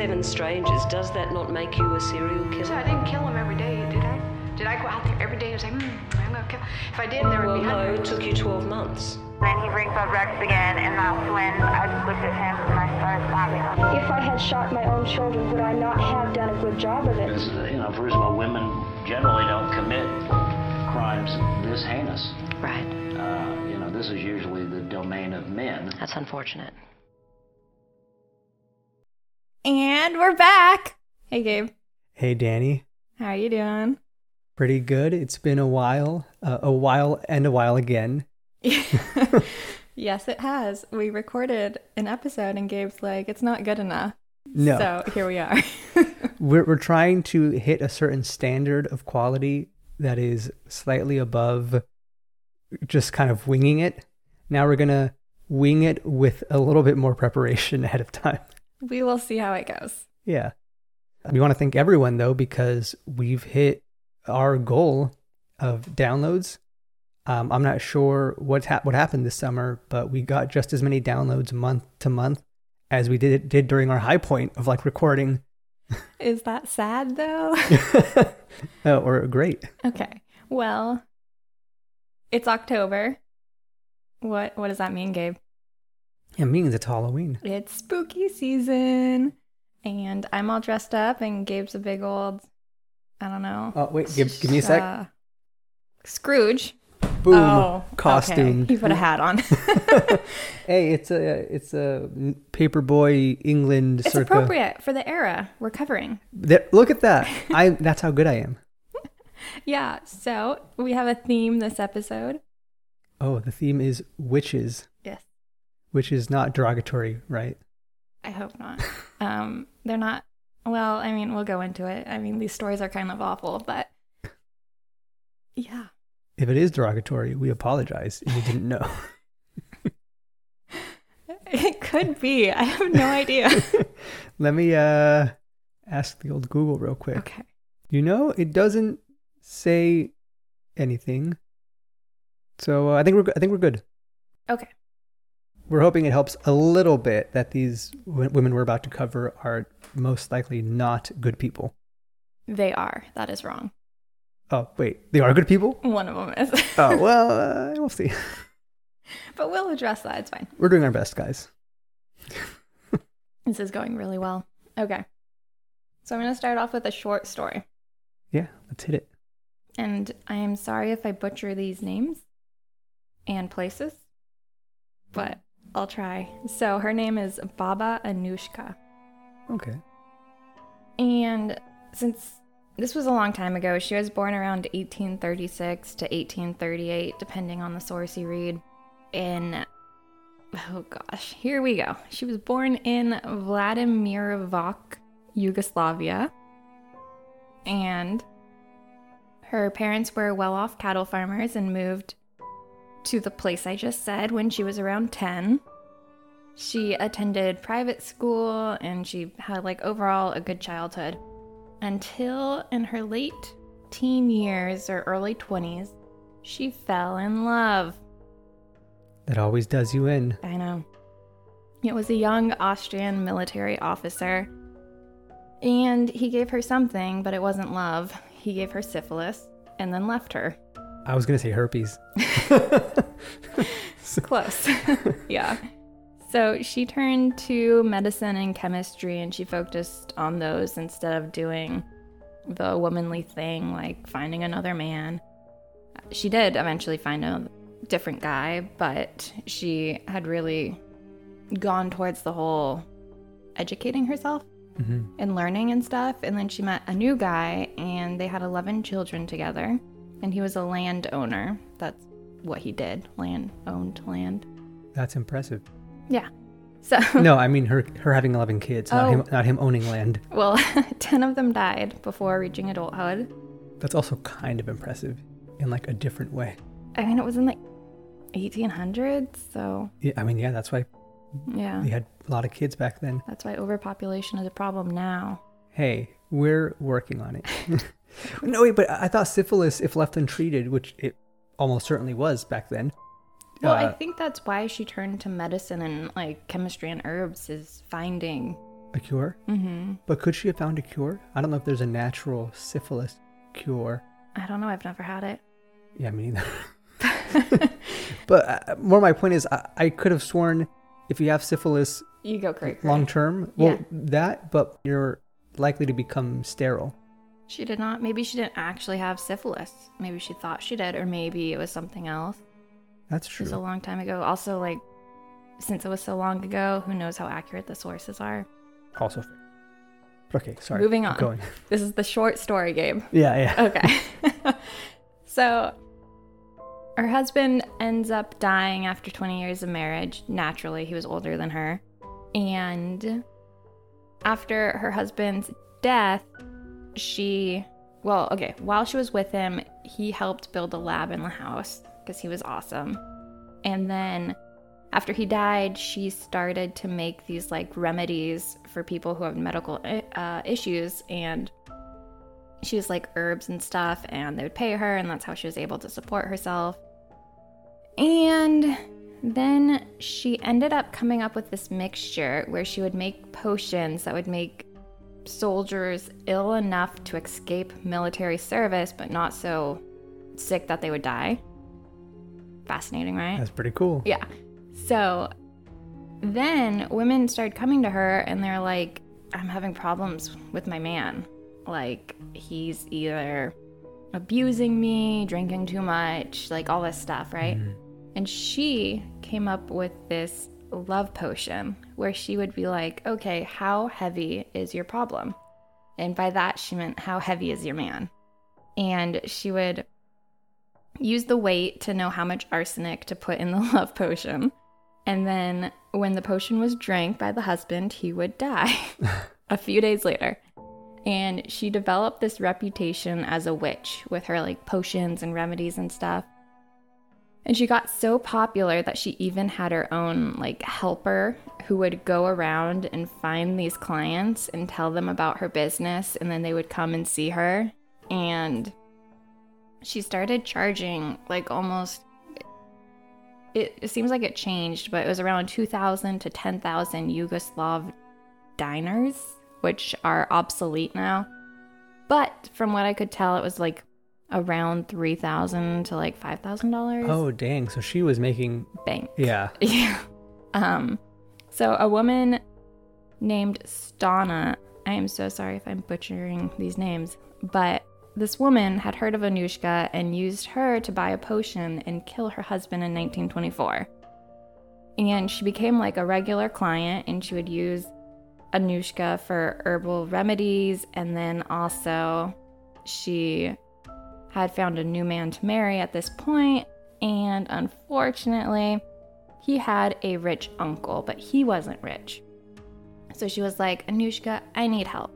seven strangers, does that not make you a serial killer? So killer? I didn't kill him every day, did I? Did I go out there every day and say, hmm, I'm gonna kill? If I did, there would Well, be no, it took you 12 months. Then he brings up Rex again, and that's when I just looked at him and I started stabbing him. If I had shot my own children, would I not have done a good job of it? Because, you know, first of all, women generally don't commit crimes this heinous. Right. Uh, you know, this is usually the domain of men. That's unfortunate. And we're back. Hey, Gabe. Hey, Danny. How are you doing? Pretty good. It's been a while, uh, a while and a while again. yes, it has. We recorded an episode, and Gabe's like, it's not good enough. No. So here we are. We're, we're trying to hit a certain standard of quality that is slightly above just kind of winging it. Now we're going to wing it with a little bit more preparation ahead of time. We will see how it goes. Yeah. We want to thank everyone though because we've hit our goal of downloads. Um, I'm not sure what ha- what happened this summer, but we got just as many downloads month to month as we did did during our high point of like recording. Is that sad, though? oh, or great. okay. Well, it's October. What What does that mean, Gabe? It means it's Halloween. It's spooky season, and I'm all dressed up, and Gabe's a big old, I don't know. Oh wait, give, give me a sec. uh, Scrooge. Boom, Oh, costumed. Okay. He put a hat on. hey, it's a it's a paperboy England it's circa. appropriate for the era we're covering. There- look at that! I that's how good I am. Yeah. So we have a theme this episode. Oh, the theme is witches. Which is not derogatory, right? I hope not. um, they're not. Well, I mean, we'll go into it. I mean, these stories are kind of awful, but yeah. If it is derogatory, we apologize. if You didn't know. It could be. I have no idea. Let me uh ask the old Google real quick. okay. You know, it doesn't say anything. So uh, I think we're I think we're good. Okay. We're hoping it helps a little bit that these w- women we're about to cover are most likely not good people. They are. That is wrong. Oh, wait, they are good people? One of them is. Oh, well, uh, we'll see. but we'll address that. It's fine. We're doing our best, guys. This is going really well. Okay. So I'm going to start off with a short story. Yeah, let's hit it. And I am sorry if I butcher these names and places, but I'll try. So her name is Baba Anushka. Okay. And since this was a long time ago, she was born around 1836 to 1838, depending on the source you read. In, oh gosh, here we go. She was born in Vladimirovac, Yugoslavia. And her parents were well off cattle farmers and moved to the place I just said when she was around 10. She attended private school and she had, like, overall a good childhood until in her late teen years or early 20s, she fell in love. That always does you in. I know. It was a young Austrian military officer. And he gave her something, but it wasn't love. He gave her syphilis and then left her. I was going to say herpes. Close. yeah. So she turned to medicine and chemistry and she focused on those instead of doing the womanly thing like finding another man. She did eventually find a different guy, but she had really gone towards the whole educating herself hmm and learning and stuff. And then she met a new guy, and they had 11 children together. And he was a landowner. That's what he did land, owned land. That's impressive. Yeah. So, no, I mean her her having 11 kids, not Oh. him not him owning land. well, 10 of them died before reaching adulthood. That's also kind of impressive in like a different way. I mean, it was in the 1800s, so Yeah, I mean, yeah, that's why yeah. we had a lot of kids back then. That's why overpopulation is a problem now. Hey, we're working on it. no, wait, but I I thought syphilis, if left untreated, which it almost certainly was back then. Well, I uh, think that's why she turned to medicine and like chemistry and herbs is finding A cure? Mm-hmm. But could she have found a cure? I don't know if there's a natural syphilis cure. I don't know. I've never had it. Yeah, me neither. but uh, more my point is, I, I could have sworn if you have syphilis You go cray. long term, well, Yeah. that, but you're likely to become sterile. She did not. Maybe she didn't actually have syphilis. Maybe she thought she did, or maybe it was something else. That's true. It was a long time ago. Also, like, since it was so long ago, who knows how accurate the sources are? also fair. Okay, sorry. Moving on. Going. This is the short story, Gabe. Yeah, yeah. Okay. so, her husband ends up dying after 20 years of marriage. Naturally, he was older than her. And after her husband's death, she, well, okay, while she was with him, he helped build a lab in the house because he was awesome. And then after he died, she started to make these like remedies for people who have medical uh, issues and she was like herbs and stuff and they would pay her and that's how she was able to support herself and then she ended up coming up with this mixture where she would make potions that would make soldiers ill enough to escape military service but not so sick that they would die fascinating right That's pretty cool. yeah. So then women started coming to her and they're like, I'm having problems with my man. Like, he's either abusing me, drinking too much, like all this stuff, right? Mm-hmm. And she came up with this love potion where she would be like, okay, how heavy is your problem? And by that, she meant, how heavy is your man? And she would use the weight to know how much arsenic to put in the love potion. And then when the potion was drank by the husband, he would die a few days later. And she developed this reputation as a witch with her like potions and remedies and stuff. And she got so popular that she even had her own like helper who would go around and find these clients and tell them about her business and then they would come and see her. And she started charging like almost it, seems like it changed but it was around 2000 to 10000 yugoslav dinars which are obsolete now. But from what i could tell it was like around 3000 to like $5000 Oh, dang. So she was making. bank Yeah. yeah. Um, so a woman named Stana, I am so sorry if I'm butchering these names, but this woman had heard of Anushka and used her to buy a potion and kill her husband in 1924. And she became like a regular client and she would use Anushka for herbal remedies and then also she had found a new man to marry at this point and unfortunately he had a rich uncle, but he wasn't rich. So she was like, Anushka, I need help.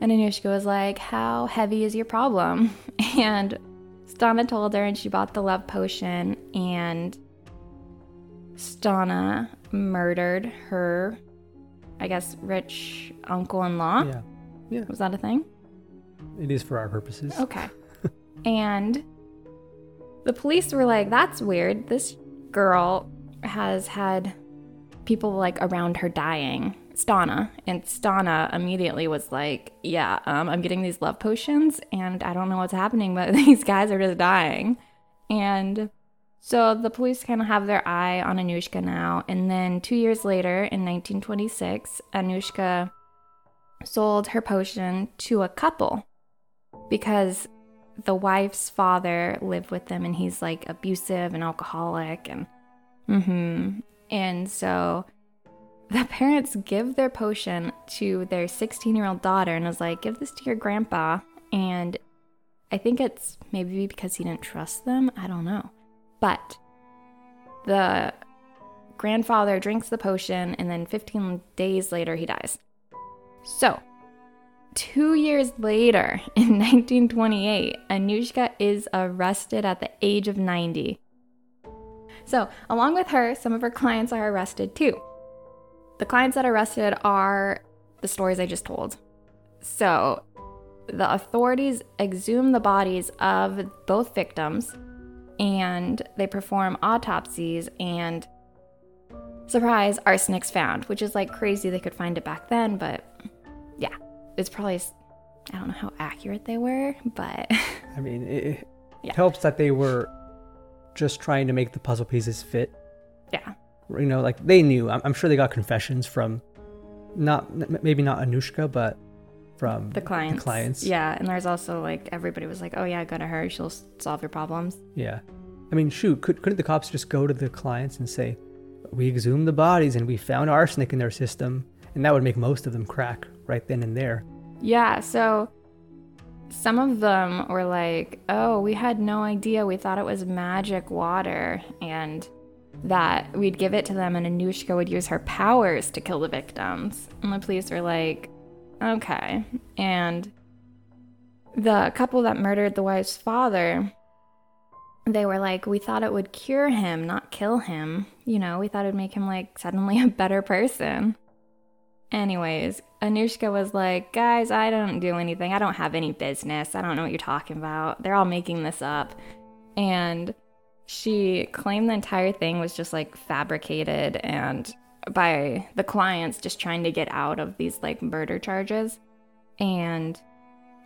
And Anushka was like, How heavy is your problem? And Stana told her, and she bought the love potion. And Stana murdered her, I guess, rich uncle in law. Yeah. Yeah. Was that a thing? It is for our purposes. Okay. And the police were like, that's weird. This girl has had people like around her dying. Stana. And Stana immediately was like, yeah, um, I'm getting these love potions and I don't know what's happening, but these guys are just dying. And so the police kind of have their eye on Anushka now. And then two years later, in 1926, Anushka sold her potion to a couple because the wife's father lived with them and he's like abusive and alcoholic and mhm and so the parents give their potion to their 16 year old daughter and was like give this to your grandpa. And i think it's maybe because he didn't trust them. I don't know. But the grandfather drinks the potion and then 15 days later he dies. So Two years later, in 1928, Anushka is arrested at the age of 90. So, along with her, some of her clients are arrested too. The clients that are arrested are the stories I just told. So, the authorities exhume the bodies of both victims and they perform autopsies and surprise, arsenic's found, which is like crazy they could find it back then, but yeah, it's probably, I don't know how accurate they were, but I mean, it, Yeah. helps that they were just trying to make the puzzle pieces fit. yeah. You know, like they knew. I'm, I'm sure they got confessions from, not maybe not Anushka, but from The clients. The clients. Yeah, and there's also like, everybody was like, oh yeah, go to her, she'll solve your problems. Yeah. I mean, shoot, could, couldn't the cops just go to the clients and say, we exhumed the bodies and we found arsenic in their system? And that would make most of them crack right then and there. Yeah, so some of them were like, oh, we had no idea. We thought it was magic water and that we'd give it to them and Anushka would use her powers to kill the victims. And the police were like, okay. And the couple that murdered the wife's father, they were like, we thought it would cure him, not kill him. You know, we thought it'd make him like suddenly a better person. Anyways, Anushka was like, Guys, I don't do anything. I don't have any business. I don't know what you're talking about. They're all making this up. And she claimed the entire thing was just like fabricated and by the clients just trying to get out of these like murder charges. And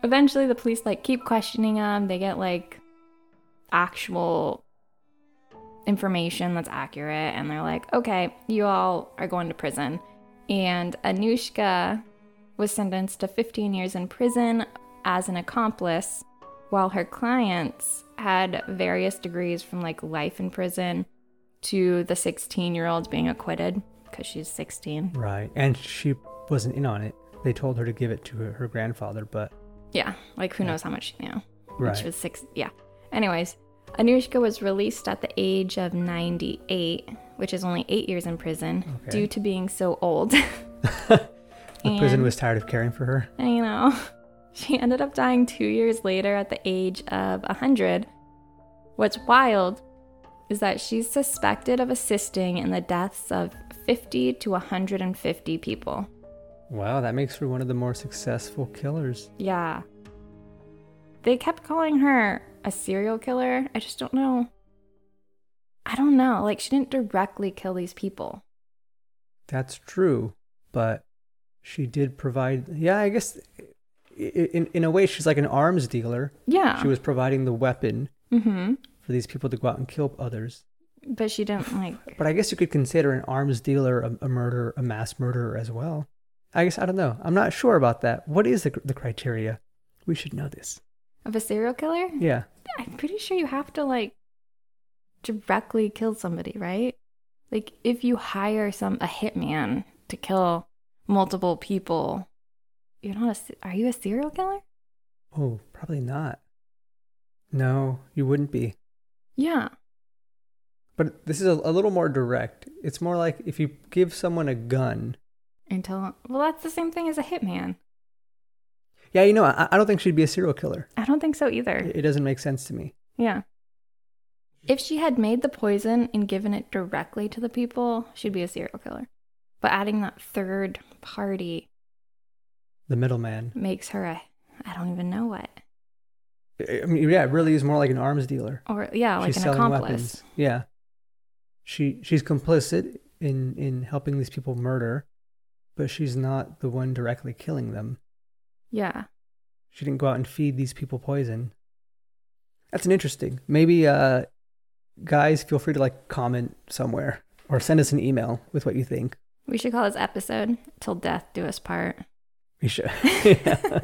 eventually the police like keep questioning them. They get like actual information that's accurate and they're like, okay, you all are going to prison. And Anushka was sentenced to 15 years in prison as an accomplice, while her clients had various degrees from like life in prison to the 16 year old being acquitted because she's 16. Right. And she wasn't in on it. They told her to give it to her, her grandfather, but Yeah, like who knows how much she knew. Right. Which was six. Yeah. Anyways, Anushka was released at the age of 98, which is only eight years in prison Okay. due to being so old. the prison was tired of caring for her. I know. She ended up dying two years later at the age of 100. What's wild is that she's suspected of assisting in the deaths of 50 to 150 people. Wow, that makes her one of the more successful killers. Yeah. They kept calling her a serial killer. I just don't know. I don't know. Like, she didn't directly kill these people. That's true, but she did provide. Yeah, I guess in in a way she's like an arms dealer. Yeah. She was providing the weapon Mm-hmm. for these people to go out and kill others. But she didn't, like. But I guess you could consider an arms dealer a, a murderer, a mass murderer as well. I guess I don't know. I'm not sure about that. What is the the criteria? We should know this. Of a serial killer? Yeah. I'm pretty sure you have to like directly kill somebody, right? Like if you hire some a hitman to kill multiple people, you're not a are you a serial killer? Oh, probably not. No, you wouldn't be. Yeah. But this is a, a little more direct. It's more like if you give someone a gun. Until well that's the same thing as a hitman. Yeah, you know, I, I don't think she'd be a serial killer. I don't think so either. It, it doesn't make sense to me. Yeah. If she had made the poison and given it directly to the people, she'd be a serial killer. But adding that third party The middleman. makes her a I don't even know what. I mean, yeah, it really is more like an arms dealer. Or yeah, like she's an selling accomplice. weapons. Yeah. She she's complicit in in helping these people murder, but she's not the one directly killing them. Yeah. She didn't go out and feed these people poison. That's an interesting. Maybe uh guys feel free to like comment somewhere or send us an email with what you think. We should call this episode "Till Death Do Us Part" We should. yeah.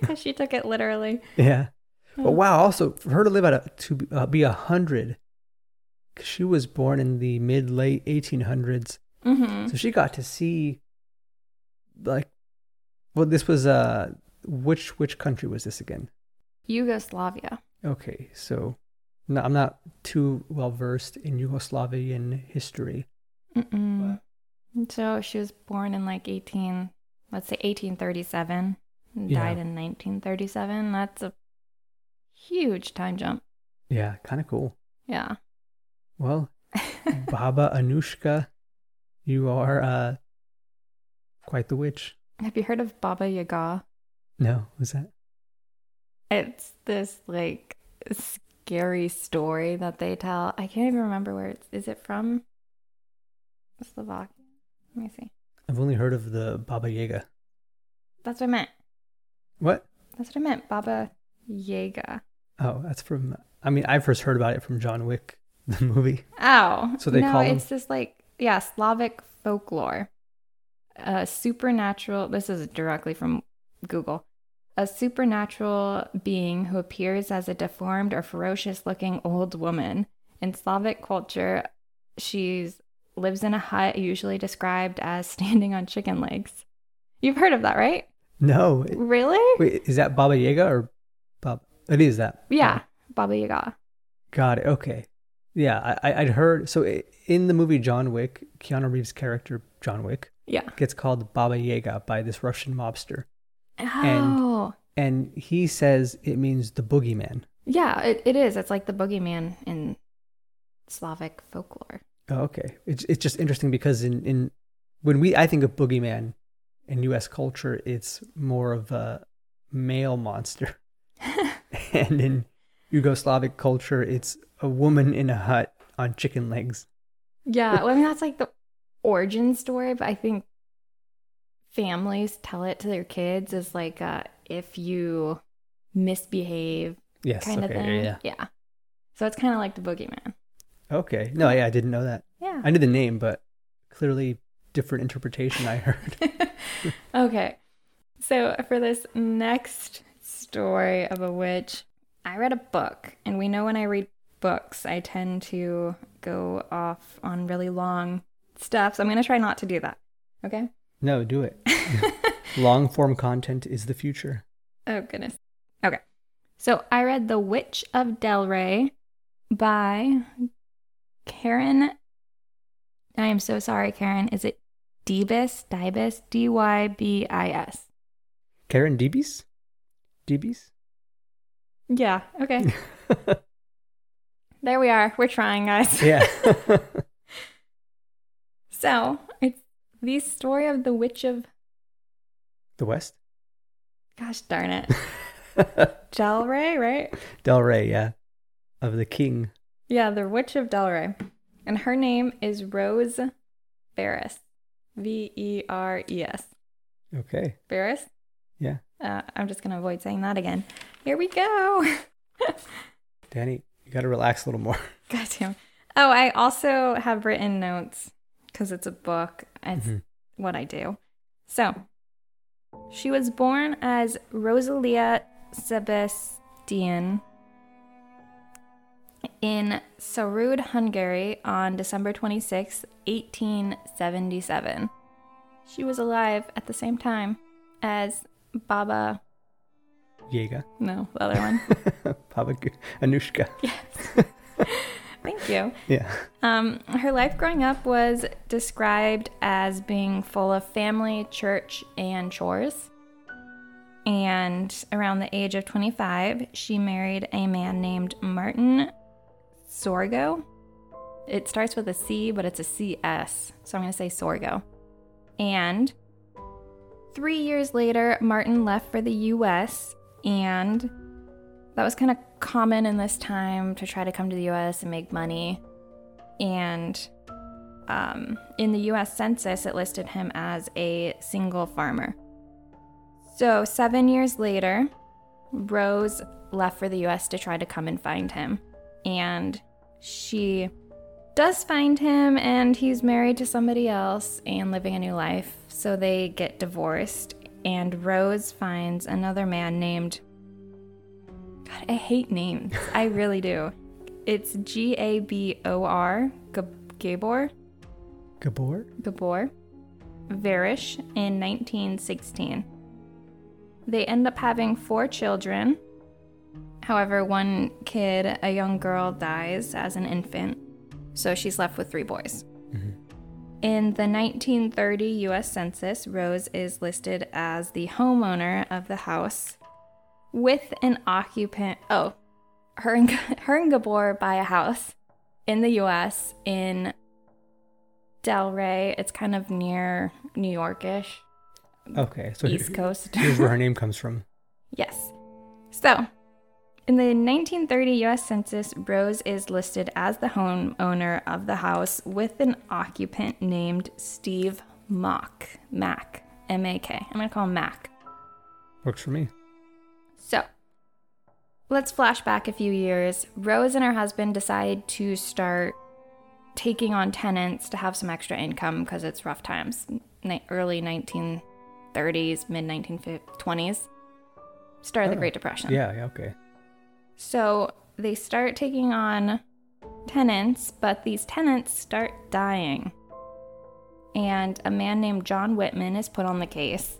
because she took it literally. yeah. But wow, also for her to live at a, to be- uh, be a hundred, 'cause she was born in the mid late eighteen hundreds, Mm-hmm. so she got to see, like, well, this was uh, which which country was this again? Yugoslavia. Okay, so no, I'm not too well versed in Yugoslavian history. Mm-mm. So she was born in like 18, let's say 1837, and Yeah. died in 1937. That's a huge time jump. Yeah, kind of cool. Yeah. Well, Baba Anushka, you are uh, quite the witch. Have you heard of Baba Yaga? No, was that? It's this like scary story that they tell. I can't even remember where it's. Is it from? Slovakia. Let me see. I've only heard of the Baba Yaga. That's what I meant. What? That's what I meant. Baba Yaga. Oh, that's from. I mean, I first heard about it from John Wick, the movie. Oh. So they no, call them- it's just like yeah, Slavic folklore. A supernatural this is directly from Google. A supernatural being who appears as a deformed or ferocious looking old woman. In Slavic culture, she's lives in a hut usually described as standing on chicken legs. You've heard of that, right? No, Really? wait, is that Baba Yaga or Bob? It is that. Yeah, Baba Yaga. Got it. Okay. Yeah, I, I- I'd heard. So in the movie John Wick, Keanu Reeves' character John Wick Yeah. gets called Baba Yaga by this Russian mobster, Oh. and he says it means the boogeyman. Yeah, it, it is. It's like the boogeyman in Slavic folklore. Oh, okay. It's it's just interesting because in in when we I think of boogeyman in U.S. culture, it's more of a male monster, and in Yugoslavic culture, it's a woman in a hut on chicken legs. Yeah, well, I mean that's like the origin story, but I think families tell it to their kids as like uh, if you misbehave Yes. kind okay. of thing. Yeah, yeah. So it's kind of like the boogeyman. Okay. No, yeah, I didn't know that. Yeah. I knew the name, but clearly different interpretation I heard. okay. So for this next story of a witch, I read a book, and we know when I read books, I tend to go off on really long stuff. So I'm going to try not to do that. Okay. No, do it. Long form content is the future. Oh, goodness. Okay. So I read The Witch of Delray by Karen. I am so sorry, Karen. Is it Dybis? Dybis? D Y B I S. Karen Debis? Debis? Yeah. Okay. there we are. We're trying, guys. yeah. So the story of the Witch of. the West? Gosh darn it. Delray, right? Del Rey, yeah. Of the king. Yeah, the Witch of Delray. And her name is Rose Ferris. V E R E S. Okay. Ferris? Yeah. Uh, I'm just going to avoid saying that again. Here we go. Danny, you got to relax a little more. God damn. Oh, I also have written notes because it's a book. It's Mhm. what I do. So, she was born as Rosalia Sebastian in Sarud, Hungary on December 26, 1877. She was alive at the same time as Baba, Yaga. no, the other one. Baba Anushka. Thank you. Yeah. Um, her life growing up was described as being full of family, church, and chores. And around the age of 25, she married a man named Martin Sorgo. It starts with a C, but it's a CS, so I'm going to say Sorgo. And three years later, Martin left for the US, and that was kind of common in this time to try to come to the US and make money. And um, in the US Census, it listed him as a single farmer. So, seven years later, Rose left for the US to try to come and find him. And she does find him, and he's married to somebody else and living a new life. So, they get divorced, and Rose finds another man named God, I hate names. I really do. It's G A B O R, Gabor, Gabor? Gabor, Varish in 1916. They end up having four children. However, one kid, a young girl, dies as an infant, so she's left with three boys. Mm-hmm. In the 1930 US Census, Rose is listed as the homeowner of the house with an occupant. Oh, her and, her and Gabor buy a house in the US in Delray. It's kind of near New Yorkish, Okay. So here- East Coast. here's where her name comes from. Yes. So, In the 1930 US Census, Rose is listed as the homeowner of the house with an occupant named Steve Mock. Mac. M A K. I'm going to call him Mac. Works for me. So, let's flash back a few years. Rose and her husband decide to start taking on tenants to have some extra income because it's rough times. Early 1930s, mid 1920s. Start of the Oh, Great Depression. Yeah, yeah, okay. So they start taking on tenants, but these tenants start dying. And a man named John Whitman is put on the case.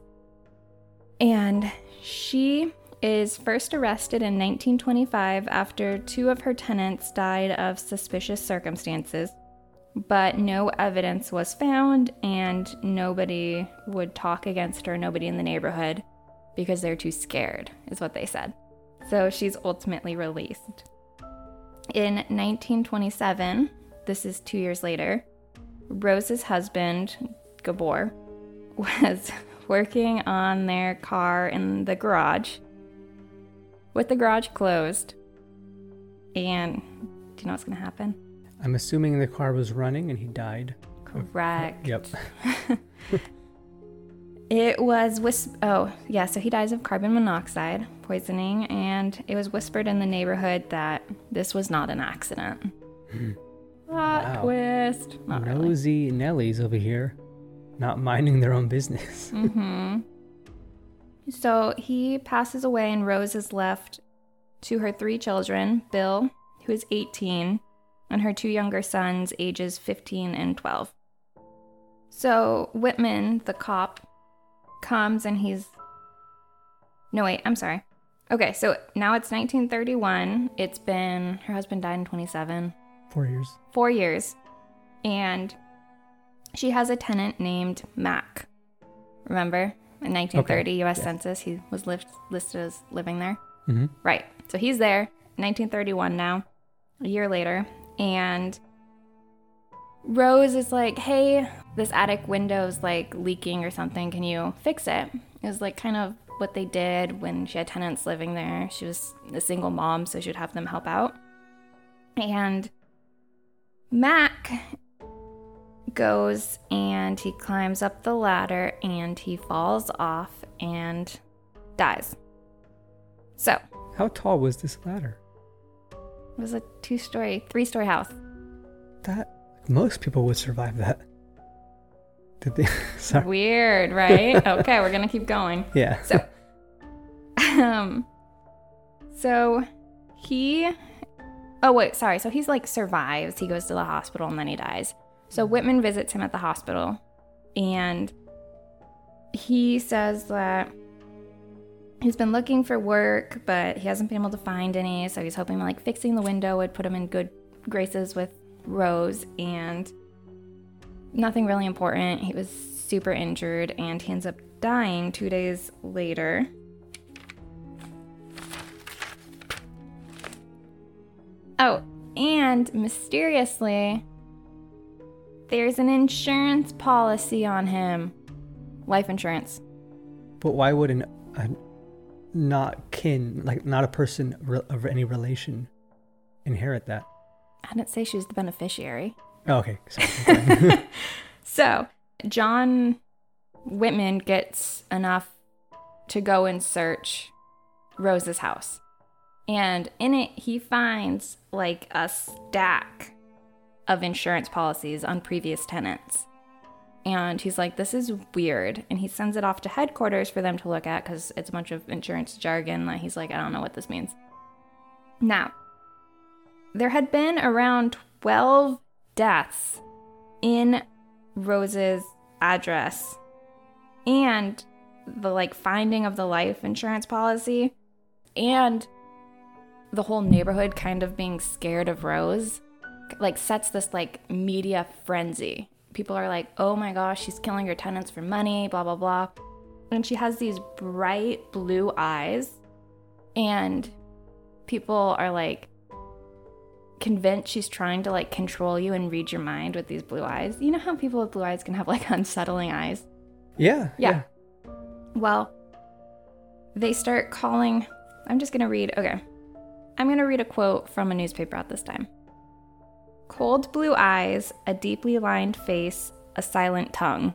And she is first arrested in 1925 after two of her tenants died of suspicious circumstances. But no evidence was found, and nobody would talk against her, nobody in the neighborhood, because they're too scared, is what they said. So she's ultimately released. In 1927, this is two years later, Rose's husband, Gabor, was working on their car in the garage with the garage closed. And do you know what's going to happen? I'm assuming the car was running and he died. Correct. Yep. It was whis- oh yeah, so he dies of carbon monoxide poisoning, and it was whispered in the neighborhood that this was not an accident. Plot Wow. twist. Not really. Nosy Nellies over here, not minding their own business. Mm-hmm. So he passes away, and Rose is left to her three children Bill, who is 18, and her two younger sons, ages 15 and 12. So Whitman, the cop, comes and he's. No, wait, I'm sorry. Okay, so now it's 1931. It's been. Her husband died in 27 Four years. four years, and she has a tenant named Mac. Remember, in 1930 U.S. yeah. Census, he was list- listed as living there. Mhm. Right. So he's there. 1931 now, a year later, and Rose is like, "Hey, this attic window's like leaking or something. Can you fix it?" It was like kind of what they did when she had tenants living there. She was a single mom, so she'd have them help out. And Mac goes and he climbs up the ladder and he falls off and dies. So, How tall was this ladder? it was a two story, three story house. That most people would survive that. Did they? Sorry. Weird, right? okay, we're gonna keep going. Yeah. So, um, so he, oh wait, sorry. So he's like survives. He goes to the hospital and then he dies. So Whitman visits him at the hospital, and he says that he's been looking for work, but he hasn't been able to find any. So he's hoping like fixing the window would put him in good graces with Rose, and nothing really important. He was super injured, and he ends up dying two days later. Oh, and mysteriously, there's an insurance policy on him. Life insurance. But why would an a not kin, like not a person of any relation, inherit that? I didn't say she was the beneficiary. Oh, okay. Okay. So, John Whitman gets enough to go and search Rose's house. And in it, he finds like a stack of insurance policies on previous tenants. And he's like, this is weird. And he sends it off to headquarters for them to look at because it's a bunch of insurance jargon that he's like, I don't know what this means. Now, there had been around 12 deaths in Rose's address and the like finding of the life insurance policy and the whole neighborhood kind of being scared of Rose like sets this like media frenzy. People are like, "Oh my gosh, she's killing her tenants for money, blah blah blah." And she has these bright blue eyes and people are like convinced she's trying to like control you and read your mind with these blue eyes. You know how people with blue eyes can have like unsettling eyes? yeah. Yeah. Well, they start calling. I'm just going to read. Okay. I'm going to read a quote from a newspaper at this time. Cold blue eyes, a deeply lined face, a silent tongue.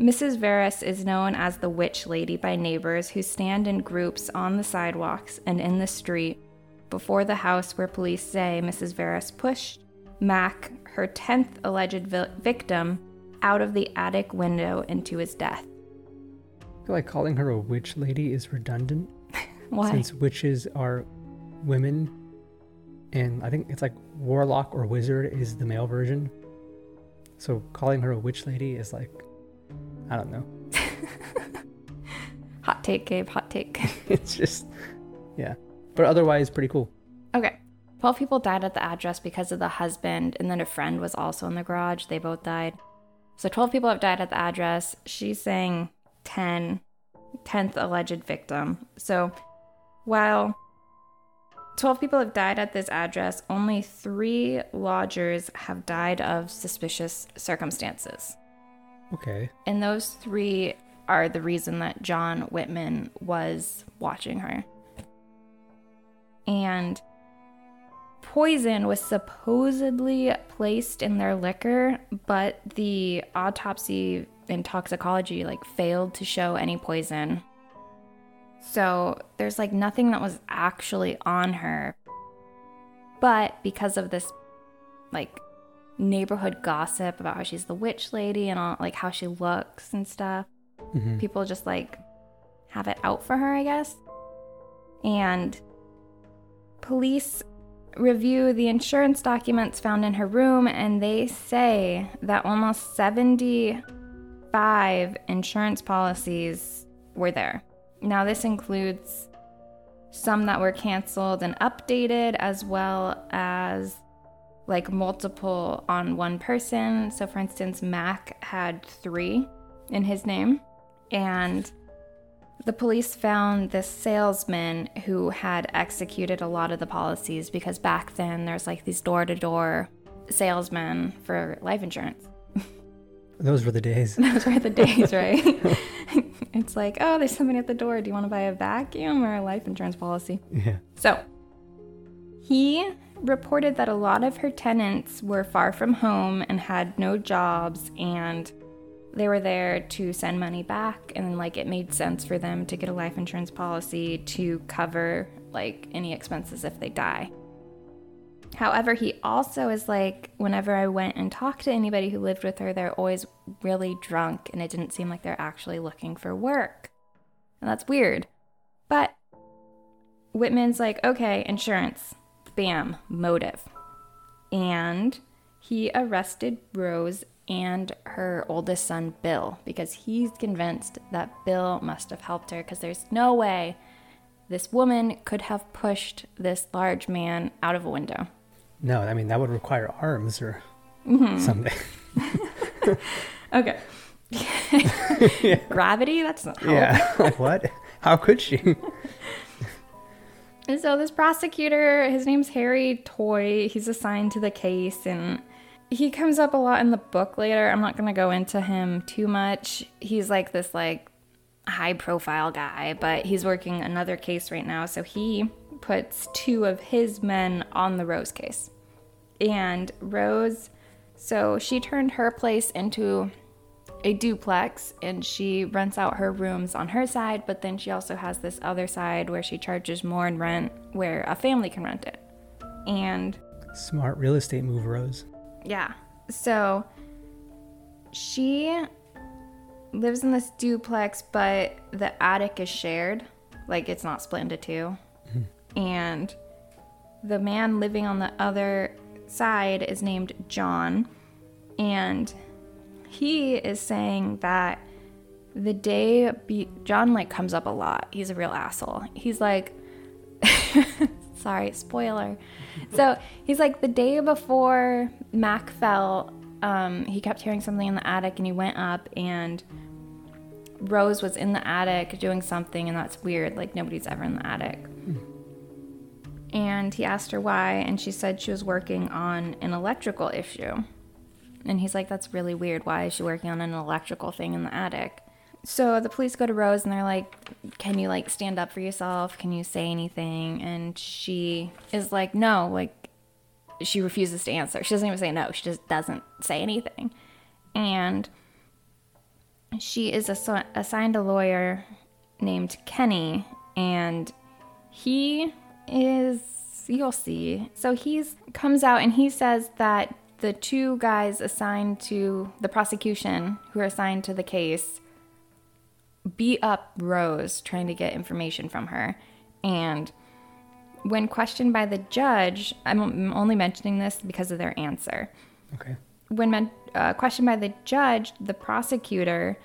Mrs. Veres is known as the Witch Lady by neighbors who stand in groups on the sidewalks and in the street before the house where police say Mrs. Veres pushed Mac, her 10th alleged vi- victim, out of the attic window into his death. I feel like calling her a witch lady is redundant Why? since witches are women, and I think it's like warlock or wizard is the male version. So calling her a witch lady is like, I don't know. hot take, Gabe, hot take. it's just, yeah. But otherwise, pretty cool. Okay. 12 people died at the address because of the husband, and then a friend was also in the garage. They both died. So 12 people have died at the address. She's saying 10, 10th alleged victim. So while 12 people have died at this address, only three lodgers have died of suspicious circumstances. Okay. And those three are the reason that John Whitman was watching her. And poison was supposedly placed in their liquor, but the autopsy and toxicology like failed to show any poison. So there's like nothing that was actually on her. But because of this like neighborhood gossip about how she's the witch lady and all like how she looks and stuff, Mhm. people just like have it out for her, I guess. And police review the insurance documents found in her room and they say that almost 75 insurance policies were there. Now, this includes some that were canceled and updated, as well as like multiple on one person. So, for instance, Mac had three in his name. And the police found this salesman who had executed a lot of the policies because back then there's like these door to door salesmen for life insurance. Those were the days. Those were the days, right? it's like, oh, there's somebody at the door. Do you want to buy a vacuum or a life insurance policy? yeah. So, he reported that a lot of her tenants were far from home and had no jobs, and they were there to send money back. And like, it made sense for them to get a life insurance policy to cover like any expenses if they die. However, he also is like, whenever I went and talked to anybody who lived with her, they're always really drunk, and it didn't seem like they're actually looking for work. And that's weird. But Whitman's like, okay, insurance. Bam, motive. And he arrested Rose and her oldest son, Bill, because he's convinced that Bill must have helped her because there's no way this woman could have pushed this large man out of a window. No, I mean, that would require arms or Mm-hmm. something. Okay. Gravity? That's not how Yeah. like, what? How could she? And so this prosecutor, his name's Harry Toy, he's assigned to the case and he comes up a lot in the book later. I'm not going to go into him too much. He's like this like high profile guy, but he's working another case right now, so he puts two of his men on the Rose case. And Rose so she turned her place into a duplex and she rents out her rooms on her side, but then she also has this other side where she charges more in rent where a family can rent it. And Smart real estate move, Rose. yeah, so she lives in this duplex, but the attic is shared. Like it's not split into 2 mm-hmm. And the man living on the other side is named John. And he is saying that the day be- John like comes up a lot. He's a real asshole. He's like sorry, spoiler. So he's like the day before Mac fell, um, he kept hearing something in the attic and he went up and Rose was in the attic doing something and that's weird. Like nobody's ever in the attic. And he asked her why, and she said she was working on an electrical issue. And he's like, That's really weird. Why is she working on an electrical thing in the attic? So the police go to Rose and they're like, "Can you like stand up for yourself? Can you say anything?" And she is like, "No." Like she refuses to answer. She doesn't even say no. She just doesn't say anything. And she is assi- assigned a lawyer named Kenny and he is you'll see. So he's comes out and he says that the two guys assigned to the prosecution who are assigned to the case beat up Rose trying to get information from her. And when questioned by the judge, I'm only mentioning this because of their answer. Okay. When men, uh, questioned by the judge, the prosecutor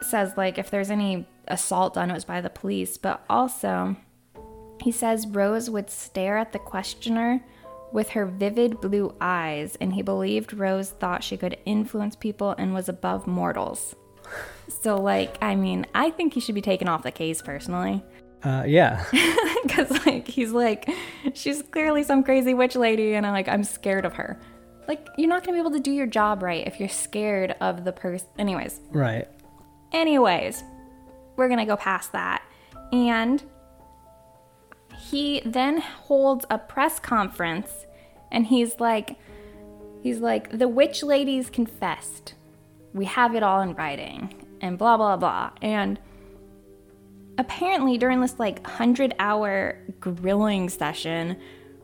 says, like, if there's any assault done, it was by the police. But also, he says Rose would stare at the questioner with her vivid blue eyes, and he believed Rose thought she could influence people and was above mortals. So, like, I mean, I think he should be taken off the case personally. Uh, yeah. Because, like, he's like, she's clearly some crazy witch lady, and I'm like, I'm scared of her. Like, you're not gonna be able to do your job right if you're scared of the person. Anyways, right. anyways, we're gonna go past that. And he then holds a press conference, and he's like, he's like, the witch ladies confessed. We have it all in writing, and blah, blah, blah. And apparently during this like 100 hour grilling session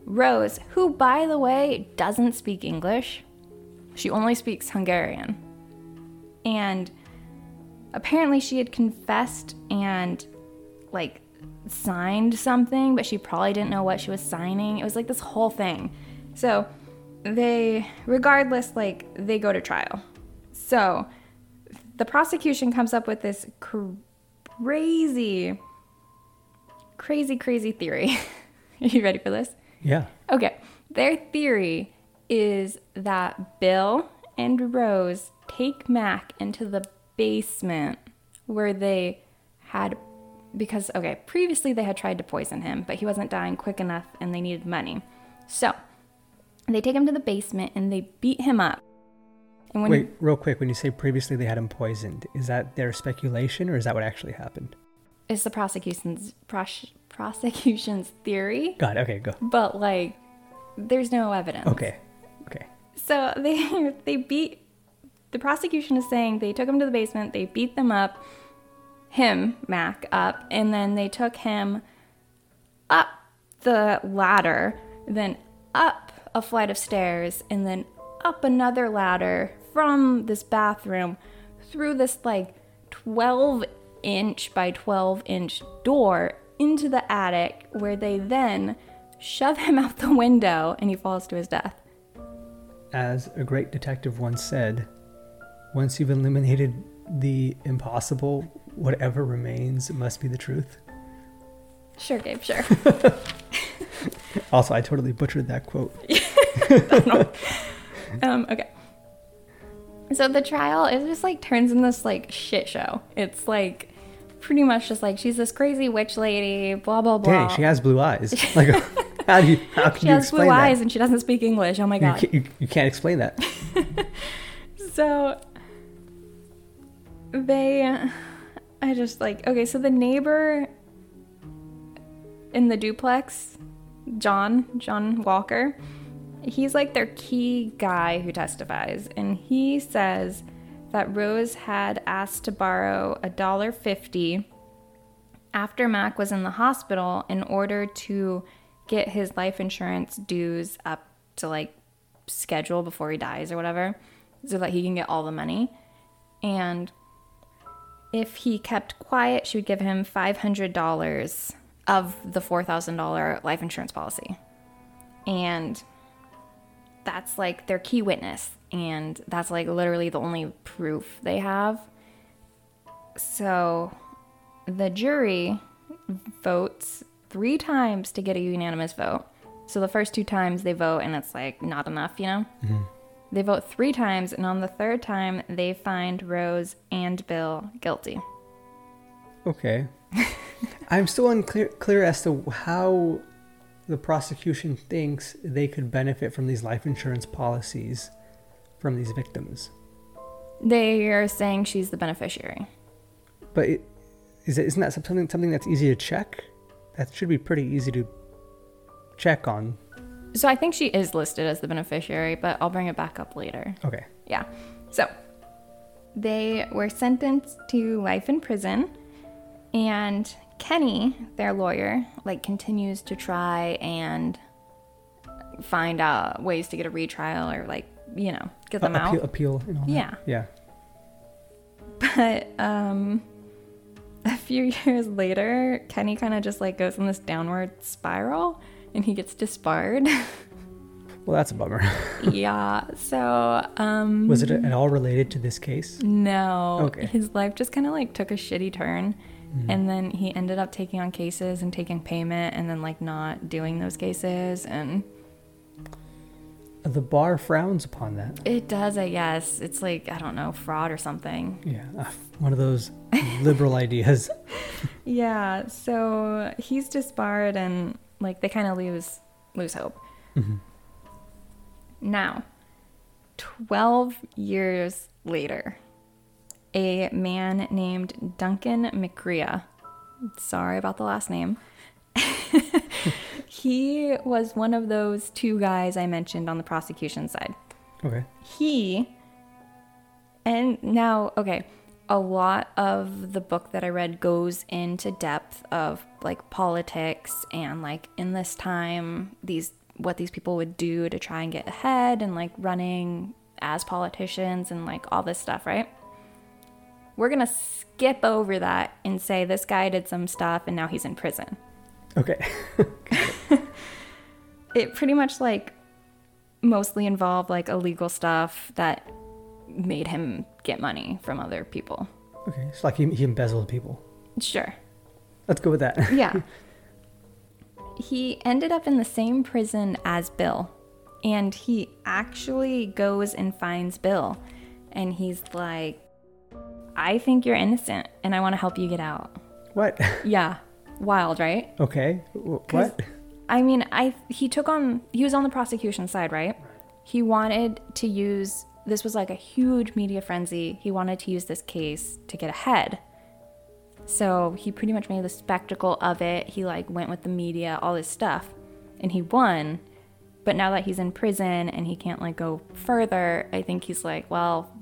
rose who by the way doesn't speak english she only speaks hungarian and apparently she had confessed and like signed something but she probably didn't know what she was signing it was like this whole thing so they regardless like they go to trial so the prosecution comes up with this crazy, crazy, crazy theory. Are you ready for this? Yeah. Okay. Their theory is that Bill and Rose take Mac into the basement where they had, because, okay, previously they had tried to poison him, but he wasn't dying quick enough and they needed money. So they take him to the basement and they beat him up. And when Wait, real quick. When you say previously they had him poisoned, is that their speculation or is that what actually happened? it's the prosecution's pros- prosecution's theory, God. Okay. Go. but like there's no evidence. Okay. Okay. So they they beat the prosecution is saying they took him to the basement, they beat them up, him, Mac, up, and then they took him up the ladder, then up a flight of stairs, and then up another ladder from this bathroom through this like 12 inch by 12 inch door into the attic where they then shove him out the window and he falls to his death. As a great detective once said, once you've eliminated the impossible, whatever remains must be the truth. Sure, Gabe, sure. Also, I totally butchered that quote. um, okay. So the trial is just like turns in this like shit show. It's like pretty much just like she's this crazy witch lady, blah blah blah. Dang, she has blue eyes. Like, how do you how can She you has explain blue that? eyes and she doesn't speak English. Oh my you, god. can't, you, you can't explain that. So they I just like okay, so the neighbor in the duplex, John, John Walker, he's like their key guy who testifies and he says that Rose had asked to borrow a dollar 50 after Mac was in the hospital in order to get his life insurance dues up to like schedule before he dies or whatever so that he can get all the money. And if he kept quiet, she would give him $500 of the $4,000 life insurance policy. And that's like their key witness. And that's like literally the only proof they have. So the jury votes three times to get a unanimous vote. So the first two times they vote and it's like not enough, you know? Mm-hmm. They vote three times, and on the third time, they find Rose and Bill guilty. Okay. I'm still unclear clear as to how the prosecution thinks they could benefit from these life insurance policies from these victims. They are saying she's the beneficiary. But it, is it, isn't that something something that's easy to check? That should be pretty easy to check on. So I think she is listed as the beneficiary, but I'll bring it back up later. Okay. Yeah. So they were sentenced to life in prison, and Kenny, their lawyer, like continues to try and find out ways to get a retrial or like you know get them Uh, out. appeal, appeal and all that. Yeah. Yeah. But um, a few years later, Kenny kind of just like goes in this downward spiral, and he gets disbarred. Well, that's a bummer. yeah. So um, Was it at all related to this case? No. Okay. His life just kind of like took a shitty turn. Mm. And then he ended up taking on cases and taking payment and then like not doing those cases. And The bar frowns upon that. it does, I guess. It's like, I don't know, fraud or something. Yeah, uh, one of those liberal ideas. Yeah. So he's disbarred and like they kind of lose lose hope. Mm-hmm. Now, 12 years later, a man named Duncan McCrea, sorry about the last name, he was one of those two guys I mentioned on the prosecution side. Okay. He, and now, okay, a lot of the book that I read goes into depth of like politics and like in this time, these what these people would do to try and get ahead and like running as politicians and like all this stuff, right? We're gonna skip over that and say this guy did some stuff and now he's in prison. Okay. It pretty much like mostly involved like illegal stuff that made him get money from other people. okay. It's like he, he embezzled people. Sure. Let's go with that. Yeah. he ended up in the same prison as Bill. And he actually goes and finds Bill. And he's like, I think you're innocent and I want to help you get out. What? Yeah. Wild, right? Okay. wh- What? I mean, I he took on he was on the prosecution side, right? He wanted to use this was like a huge media frenzy. He wanted to use this case to get ahead. So he pretty much made the spectacle of it. He like went with the media, all this stuff, and he won. But now that he's in prison and he can't like go further, I think he's like, well,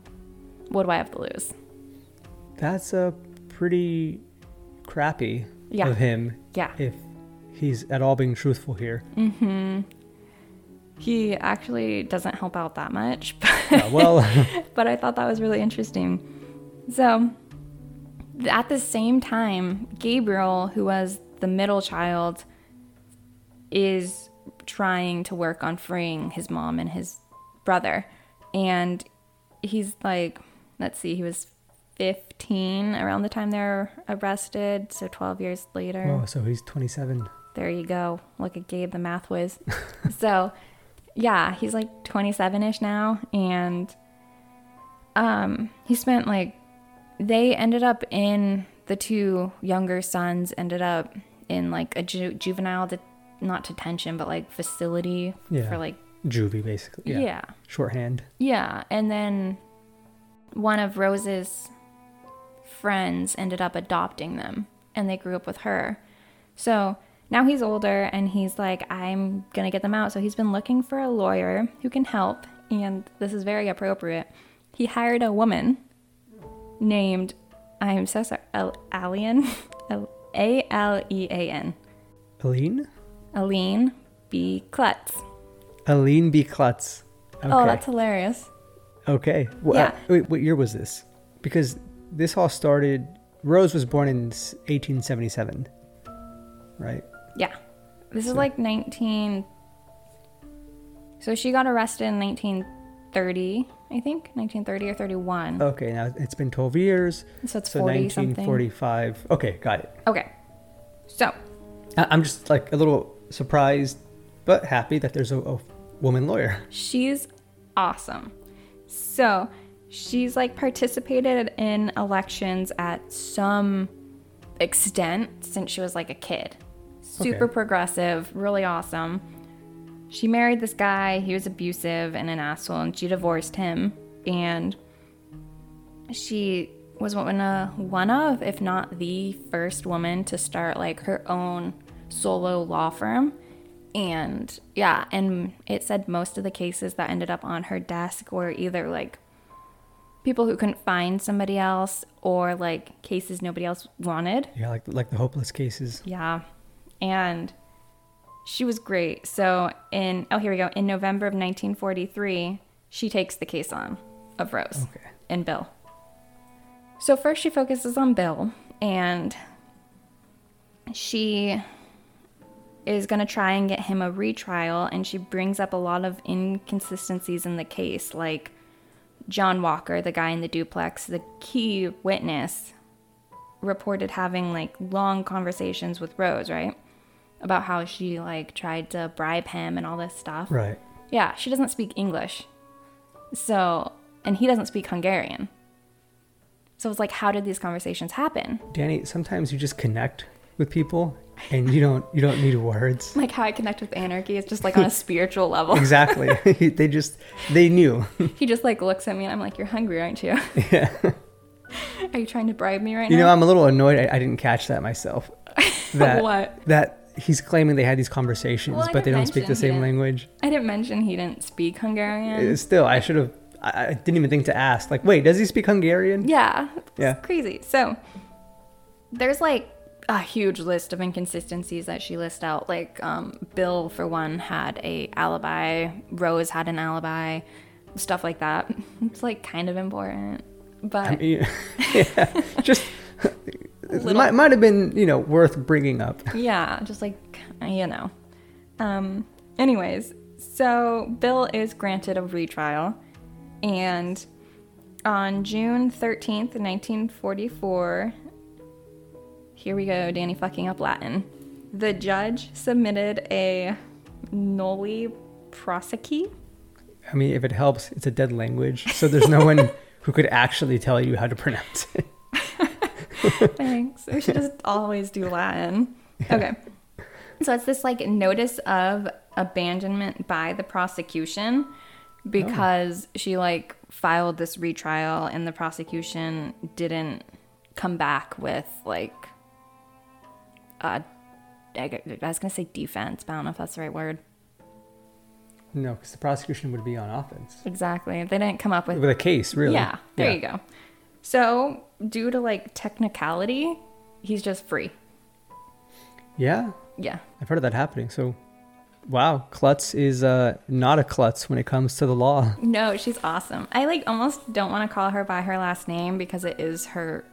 what do I have to lose? That's a pretty crappy Yeah. of him. Yeah. If he's at all being truthful here. Mm-hmm. He actually doesn't help out that much. Yeah, well, but I thought that was really interesting. So, at the same time, Gabriel, who was the middle child, is trying to work on freeing his mom and his brother. And he's like, let's see, he was 15 around the time they're arrested. So, 12 years later. oh, so he's 27. There you go. Look at Gabe, the math whiz. so, yeah, he's like 27 ish now. And um, he spent like, they ended up in, the two younger sons ended up in like a ju- juvenile, de- not detention, but like facility Yeah. for like, Juvie, basically. Yeah. yeah. Shorthand. Yeah, and then one of Rose's friends ended up adopting them and they grew up with her. So now he's older and he's like, I'm gonna get them out. So he's been looking for a lawyer who can help, and this is very appropriate. He hired a woman named, I'm so sorry, Al- Alien, A L E A N, Aline? Aline B. Klutz. Aline B. Klutz. Okay. Oh, that's hilarious. Okay. Well, Yeah. uh, wait, what year was this? Because this all started. Rose was born in 1877, right? Yeah. This is like 19. So she got arrested in 1930, I think, 1930 or 31. Okay, now it's been 12 years. so it's So 40 something. 1945. Okay, got it. Okay. So, I'm just like a little surprised, but happy that there's a, a woman lawyer. she's awesome. So, she's like participated in elections at some extent since she was like a kid. Super Okay. progressive, really awesome. She married this guy, he was abusive and an asshole, and she divorced him. And she was one of, one of, if not the first woman to start like her own solo law firm. And yeah, and it said most of the cases that ended up on her desk were either like people who couldn't find somebody else or like cases nobody else wanted. Yeah, like like the hopeless cases. Yeah. And she was great. So in oh here we go. In November of 1943, she takes the case on of Rose Okay. and Bill. So first she focuses on Bill and she is going to try and get him a retrial and she brings up a lot of inconsistencies in the case like John Walker, the guy in the duplex, the key witness reported having like long conversations with Rose, right? About how she like tried to bribe him and all this stuff. Right. Yeah, she doesn't speak English. So, and he doesn't speak Hungarian. So it's like, how did these conversations happen? Danny, sometimes you just connect with people and you don't you don't need words. Like how I connect with anarchy is just like on a spiritual level. Exactly. they just they knew. He just like looks at me and I'm like, you're hungry, aren't you? yeah. Are you trying to bribe me right now? You know. I'm a little annoyed I, I didn't catch that myself. That What? that he's claiming they had these conversations, Well, but they don't speak the same language. I didn't mention he didn't speak Hungarian. Uh, Still, I should have I, I didn't even think to ask. Like, wait, does he speak Hungarian? Yeah. It's Yeah. crazy. So there's like a huge list of inconsistencies that she lists out. Like um, Bill, for one, had a alibi. Rose had an alibi. Stuff like that. It's like kind of important, but Yeah. yeah. Just it might, might have been, you know, worth bringing up. yeah, just like you know. Um. Anyways, so Bill is granted a retrial, and on June thirteenth, nineteen forty-four. Here we go, Danny fucking up Latin. The judge submitted a nolle prosequi. I mean, if it helps, it's a dead language, so there's no one who could actually tell you how to pronounce it. Thanks. We should just always do Latin. Okay. So it's this like notice of abandonment by the prosecution because she like filed this retrial and the prosecution didn't come back with like uh I I was gonna say defense, but I don't know if that's the right word. No, because the prosecution would be on offense Exactly. They didn't come up with with a case, really. Yeah, there you go. So, due to like technicality, he's just free. Yeah, Yeah. I've heard of that happening. So, wow, klutz is uh, not a klutz when it comes to the law. No, she's awesome. I like almost don't want to call her by her last name because it is her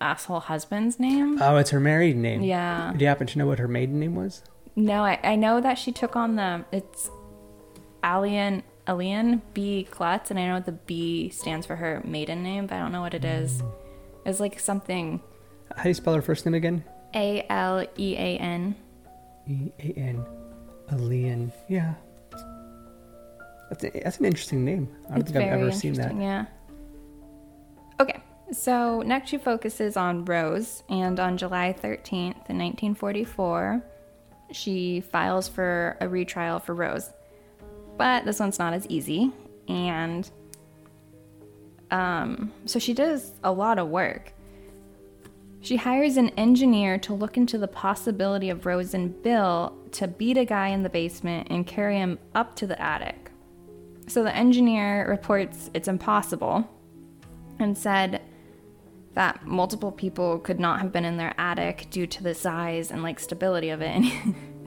asshole husband's name. Oh, it's her married name. Yeah. Do you happen to know what her maiden name was? No, I, I know that she took on the it's Alien Alien B Klutz, and I know the B stands for her maiden name, but I don't know what it is. It's like something How do you spell her first name again? A L E A N. E A N. Alian. Yeah. That's, a, that's an interesting name. I don't It's think I've ever seen that. Yeah. Okay, so next she focuses on Rose, and on July 13th, in 1944, she files for a retrial for Rose. But this one's not as easy, and um, so she does a lot of work. She hires an engineer to look into the possibility of Rose and Bill to beat a guy in the basement and carry him up to the attic. So the engineer reports it's impossible and said that multiple people could not have been in their attic due to the size and like stability of it. And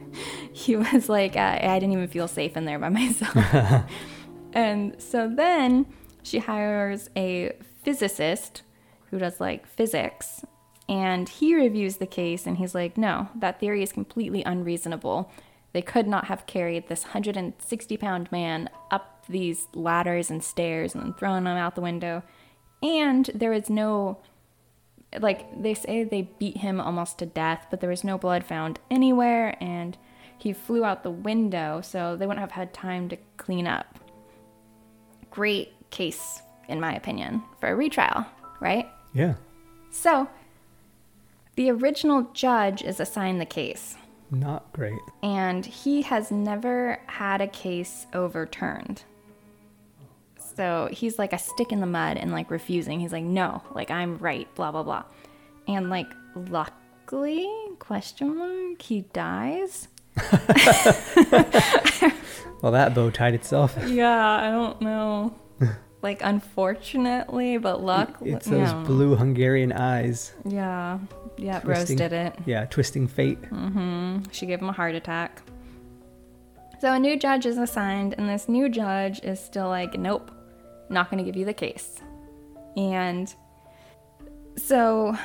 he was like, I, I didn't even feel safe in there by myself. and so then she hires a physicist who does like physics and he reviews the case and he's like, no, that theory is completely unreasonable. They could not have carried this 160 pound man up these ladders and stairs and then thrown him out the window. And there is no, like, they say they beat him almost to death, but there was no blood found anywhere and he flew out the window, so they wouldn't have had time to clean up. Great case, in my opinion, for a retrial, right? Yeah. So, the original judge is assigned the case, Not great. and he has never had a case overturned. So he's like a stick in the mud and like refusing. He's like, no, like I'm right, blah, blah, blah. And like, luckily, question mark, he dies. Well, that bow tied itself. Yeah, I don't know. like, unfortunately, but luck. It's those blue Hungarian eyes. Yeah. Yeah, Rose did it. Yeah, twisting fate. She gave him a heart attack. So a new judge is assigned, and this new judge is still like, nope, not going to give you the case. And so,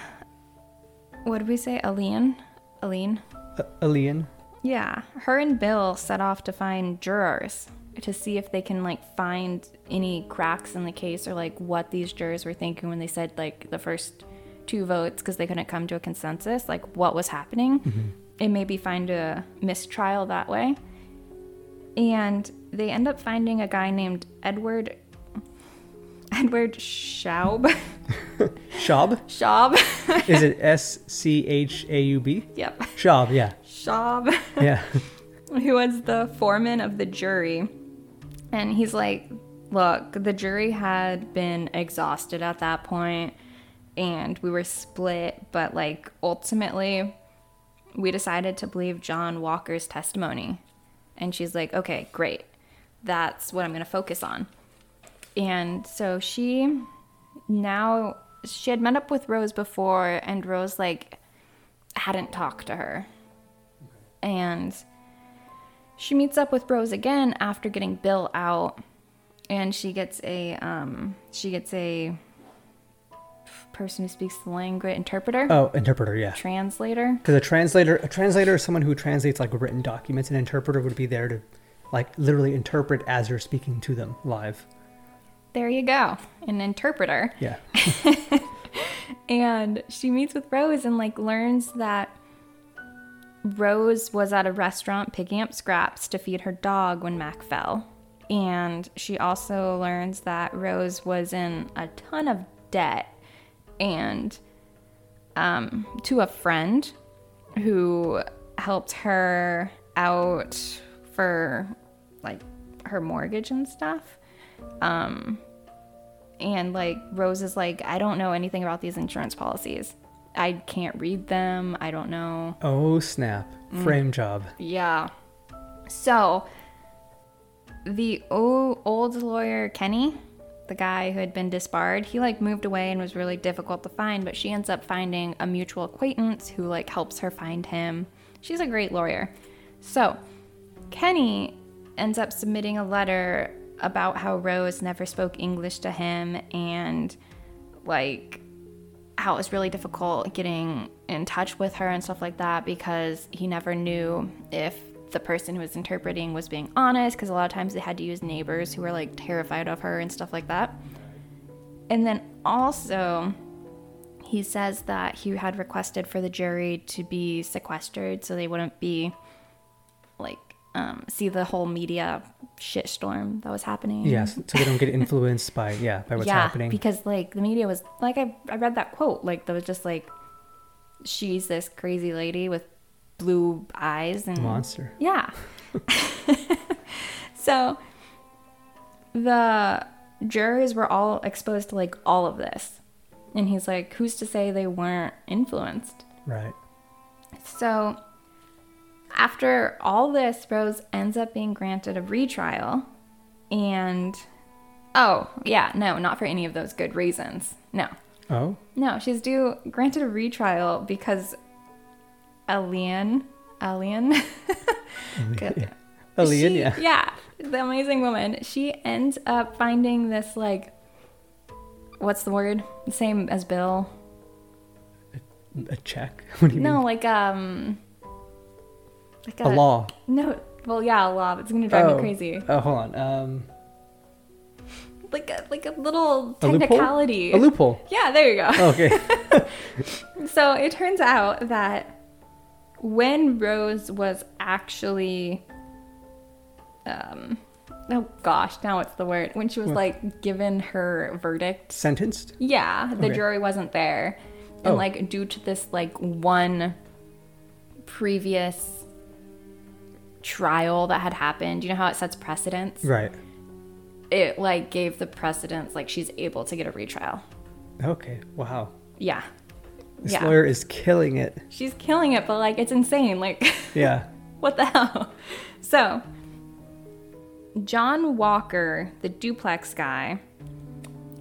what did we say? Aline? Aline? Uh, Alien. Yeah, her and Bill set off to find jurors to see if they can like find any cracks in the case or like what these jurors were thinking when they said like the first two votes because they couldn't come to a consensus, like what was happening, mm-hmm. and maybe find a mistrial that way. And they end up finding a guy named Edward Edward Schaub. Schaub? Schaub. Is it S C H A U B? yep. Schaub, yeah. Schaub. Yeah. who was the foreman of the jury. And he's like, Look, the jury had been exhausted at that point, and we were split, but like ultimately, we decided to believe John Walker's testimony. And she's like, Okay, great. That's what I'm going to focus on. And so she now, she had met up with Rose before, and Rose like hadn't talked to her. And she meets up with Rose again after getting Bill out, and she gets a um, she gets a person who speaks the language interpreter, Oh, interpreter, yeah. translator. Because a translator, a translator is someone who translates like written documents. An interpreter would be there to, like, literally interpret as you're speaking to them live. There you go, an interpreter. Yeah. And she meets with Rose and like learns that Rose was at a restaurant picking up scraps to feed her dog when Mac fell. And she also learns that Rose was in a ton of debt and um, to a friend who helped her out for like her mortgage and stuff. Um, and like Rose is like, I don't know anything about these insurance policies. I can't read them. I don't know. Oh, snap. Mm. Frame job. Yeah. So the old lawyer Kenny, the guy who had been disbarred, he like moved away and was really difficult to find, but she ends up finding a mutual acquaintance who like helps her find him. She's a great lawyer. So, Kenny ends up submitting a letter about how Rose never spoke English to him and like how it was really difficult getting in touch with her and stuff like that because he never knew if the person who was interpreting was being honest because a lot of times they had to use neighbors who were like terrified of her and stuff like that. And then also, he says that he had requested for the jury to be sequestered so they wouldn't be like um, see the whole media shitstorm that was happening. Yes. So they don't get influenced by, yeah, by what's yeah, happening. because like the media was like I I read that quote like that was just like she's this crazy lady with blue eyes and Monster. yeah. so the jurors were all exposed to like all of this. And he's like, who's to say they weren't influenced? Right. So after all this, Rose ends up being granted a retrial. And oh, yeah, no, not for any of those good reasons. No. Oh, No, she's due granted a retrial because Alien, Alien, Good. Alien, She- yeah. yeah, the amazing woman. She ends up finding this like, what's the word? Same as Bill. A check? What do you No, mean? like um, like A law. No, well, yeah, a law. It's gonna drive oh. me crazy. Oh, hold on. Um, Like a like a little a loophole? technicality. A loophole. Yeah, there you go. Oh, okay. So it turns out that when Rose was actually, um, oh gosh, now what's the word? When she was like given her verdict, Sentenced? yeah, the Okay. jury wasn't there, and Oh. like due to this like one previous trial that had happened, you know how it sets precedents. Right. it like gave the precedence like she's able to get a retrial. Okay. Wow. Yeah. This Yeah. lawyer is killing it. She's killing it, but like it's insane. Like Yeah. what the hell? So, John Walker, the duplex guy,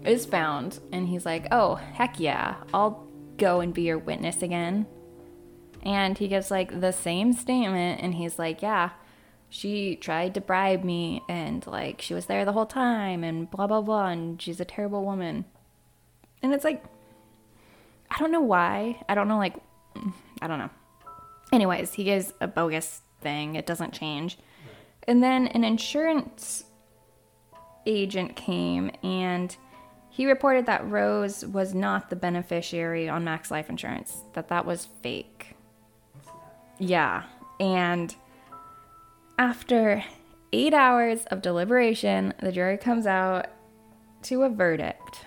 is found and he's like, "Oh, heck yeah. I'll go and be your witness again." And he gives like the same statement and he's like, "Yeah, she tried to bribe me and like she was there the whole time and blah blah blah and she's a terrible woman." And it's like I don't know why. I don't know like mm, I don't know. Anyways, he gives a bogus thing. It doesn't change. And then an insurance agent came and he reported that Rose was not the beneficiary on Mac's Life Insurance, that that was fake. Yeah. And after eight hours of deliberation, the jury comes out to a verdict.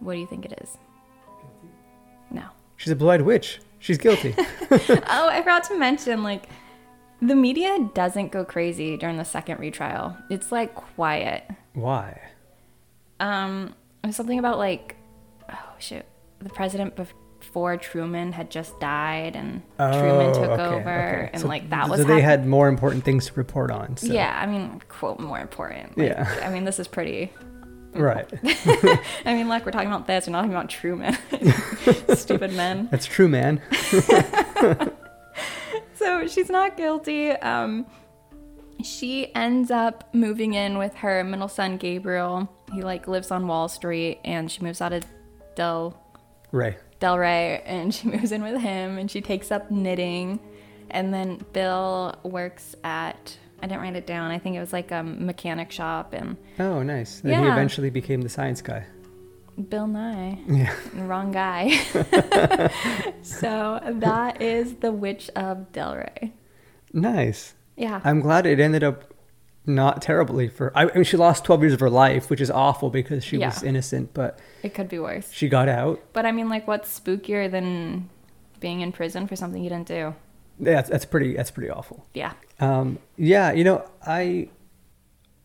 What do you think it is? No. She's a blue-eyed witch. She's guilty. Oh, I forgot to mention, like, the media doesn't go crazy during the second retrial. It's like quiet. Why? Um, it was something about like, oh shoot, the president before Truman had just died, and Truman Oh, took okay, over, okay. and So- like that was so they had more important things to report on. So. Yeah, I mean, quote more important. Like, Yeah. I mean, this is pretty. Right. I mean, look, we're talking about this. We're not talking about Truman. Stupid men. That's true, man. So she's not guilty. Um, she ends up moving in with her middle son Gabriel. He like lives on Wall Street, and she moves out of Del Ray. Delray, and she moves in with him, and she takes up knitting. And then Bill works at I didn't write it down. I think it was like a mechanic shop, and Oh, nice. Then he eventually became the science guy. Bill Nye. Yeah. Wrong guy. so that is the Witch of Delray. Nice. Yeah. I'm glad it ended up not terribly for. I, I mean, she lost 12 years of her life, which is awful because she was innocent, but it could be worse. she got out. But I mean, like, what's spookier than being in prison for something you didn't do? Yeah, that's, that's pretty. That's pretty awful. Yeah. Um, yeah, you know, I,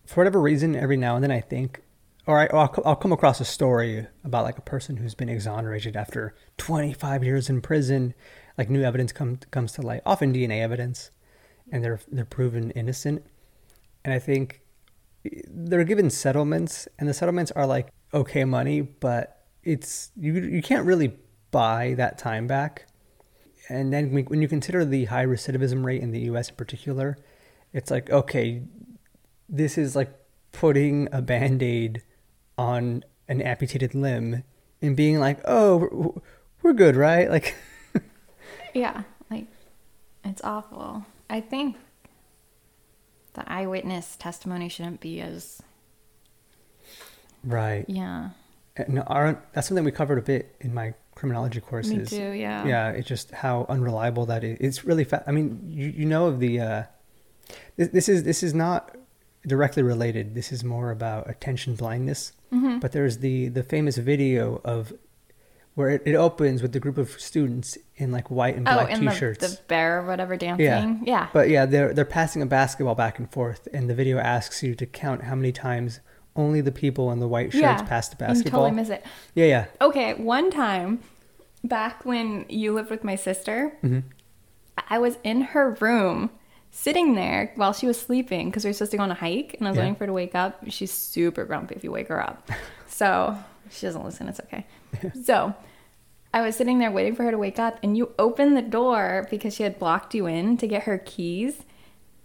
for whatever reason, every now and then I think, or I, I'll, I'll come across a story about like a person who's been exonerated after 25 years in prison. Like new evidence come, comes to light, often DNA evidence, and they're they're proven innocent. And I think they're given settlements, and the settlements are like okay money, but it's you you can't really buy that time back. And then when you consider the high recidivism rate in the U.S. in particular, it's like okay, this is like putting a band-aid on an amputated limb and being like, oh, we're good, right? Like, Yeah. Like, it's awful. I think the eyewitness testimony shouldn't be as, right. yeah. No, aren't that's something we covered a bit in my criminology courses. Me too, yeah. Yeah, it's just how unreliable that is. It's really fa- I mean, you, you know of the uh this, this is this is not directly related. This is more about attention blindness. Mm-hmm. But there's the the famous video of where it, it opens with the group of students in like white and Oh, black and t-shirts. the bear or whatever dancing. yeah. Yeah. But yeah, they're they're passing a basketball back and forth and the video asks you to count how many times only the people in the white shirts yeah. pass the You basketball. totally miss it. yeah, yeah. Okay, one time back when you lived with my sister, mm-hmm. I was in her room sitting there while she was sleeping because we were supposed to go on a hike and I was Yeah. waiting for her to wake up. She's super grumpy if you wake her up. So she doesn't listen, it's okay. So I was sitting there waiting for her to wake up and you opened the door because she had blocked you in to get her keys.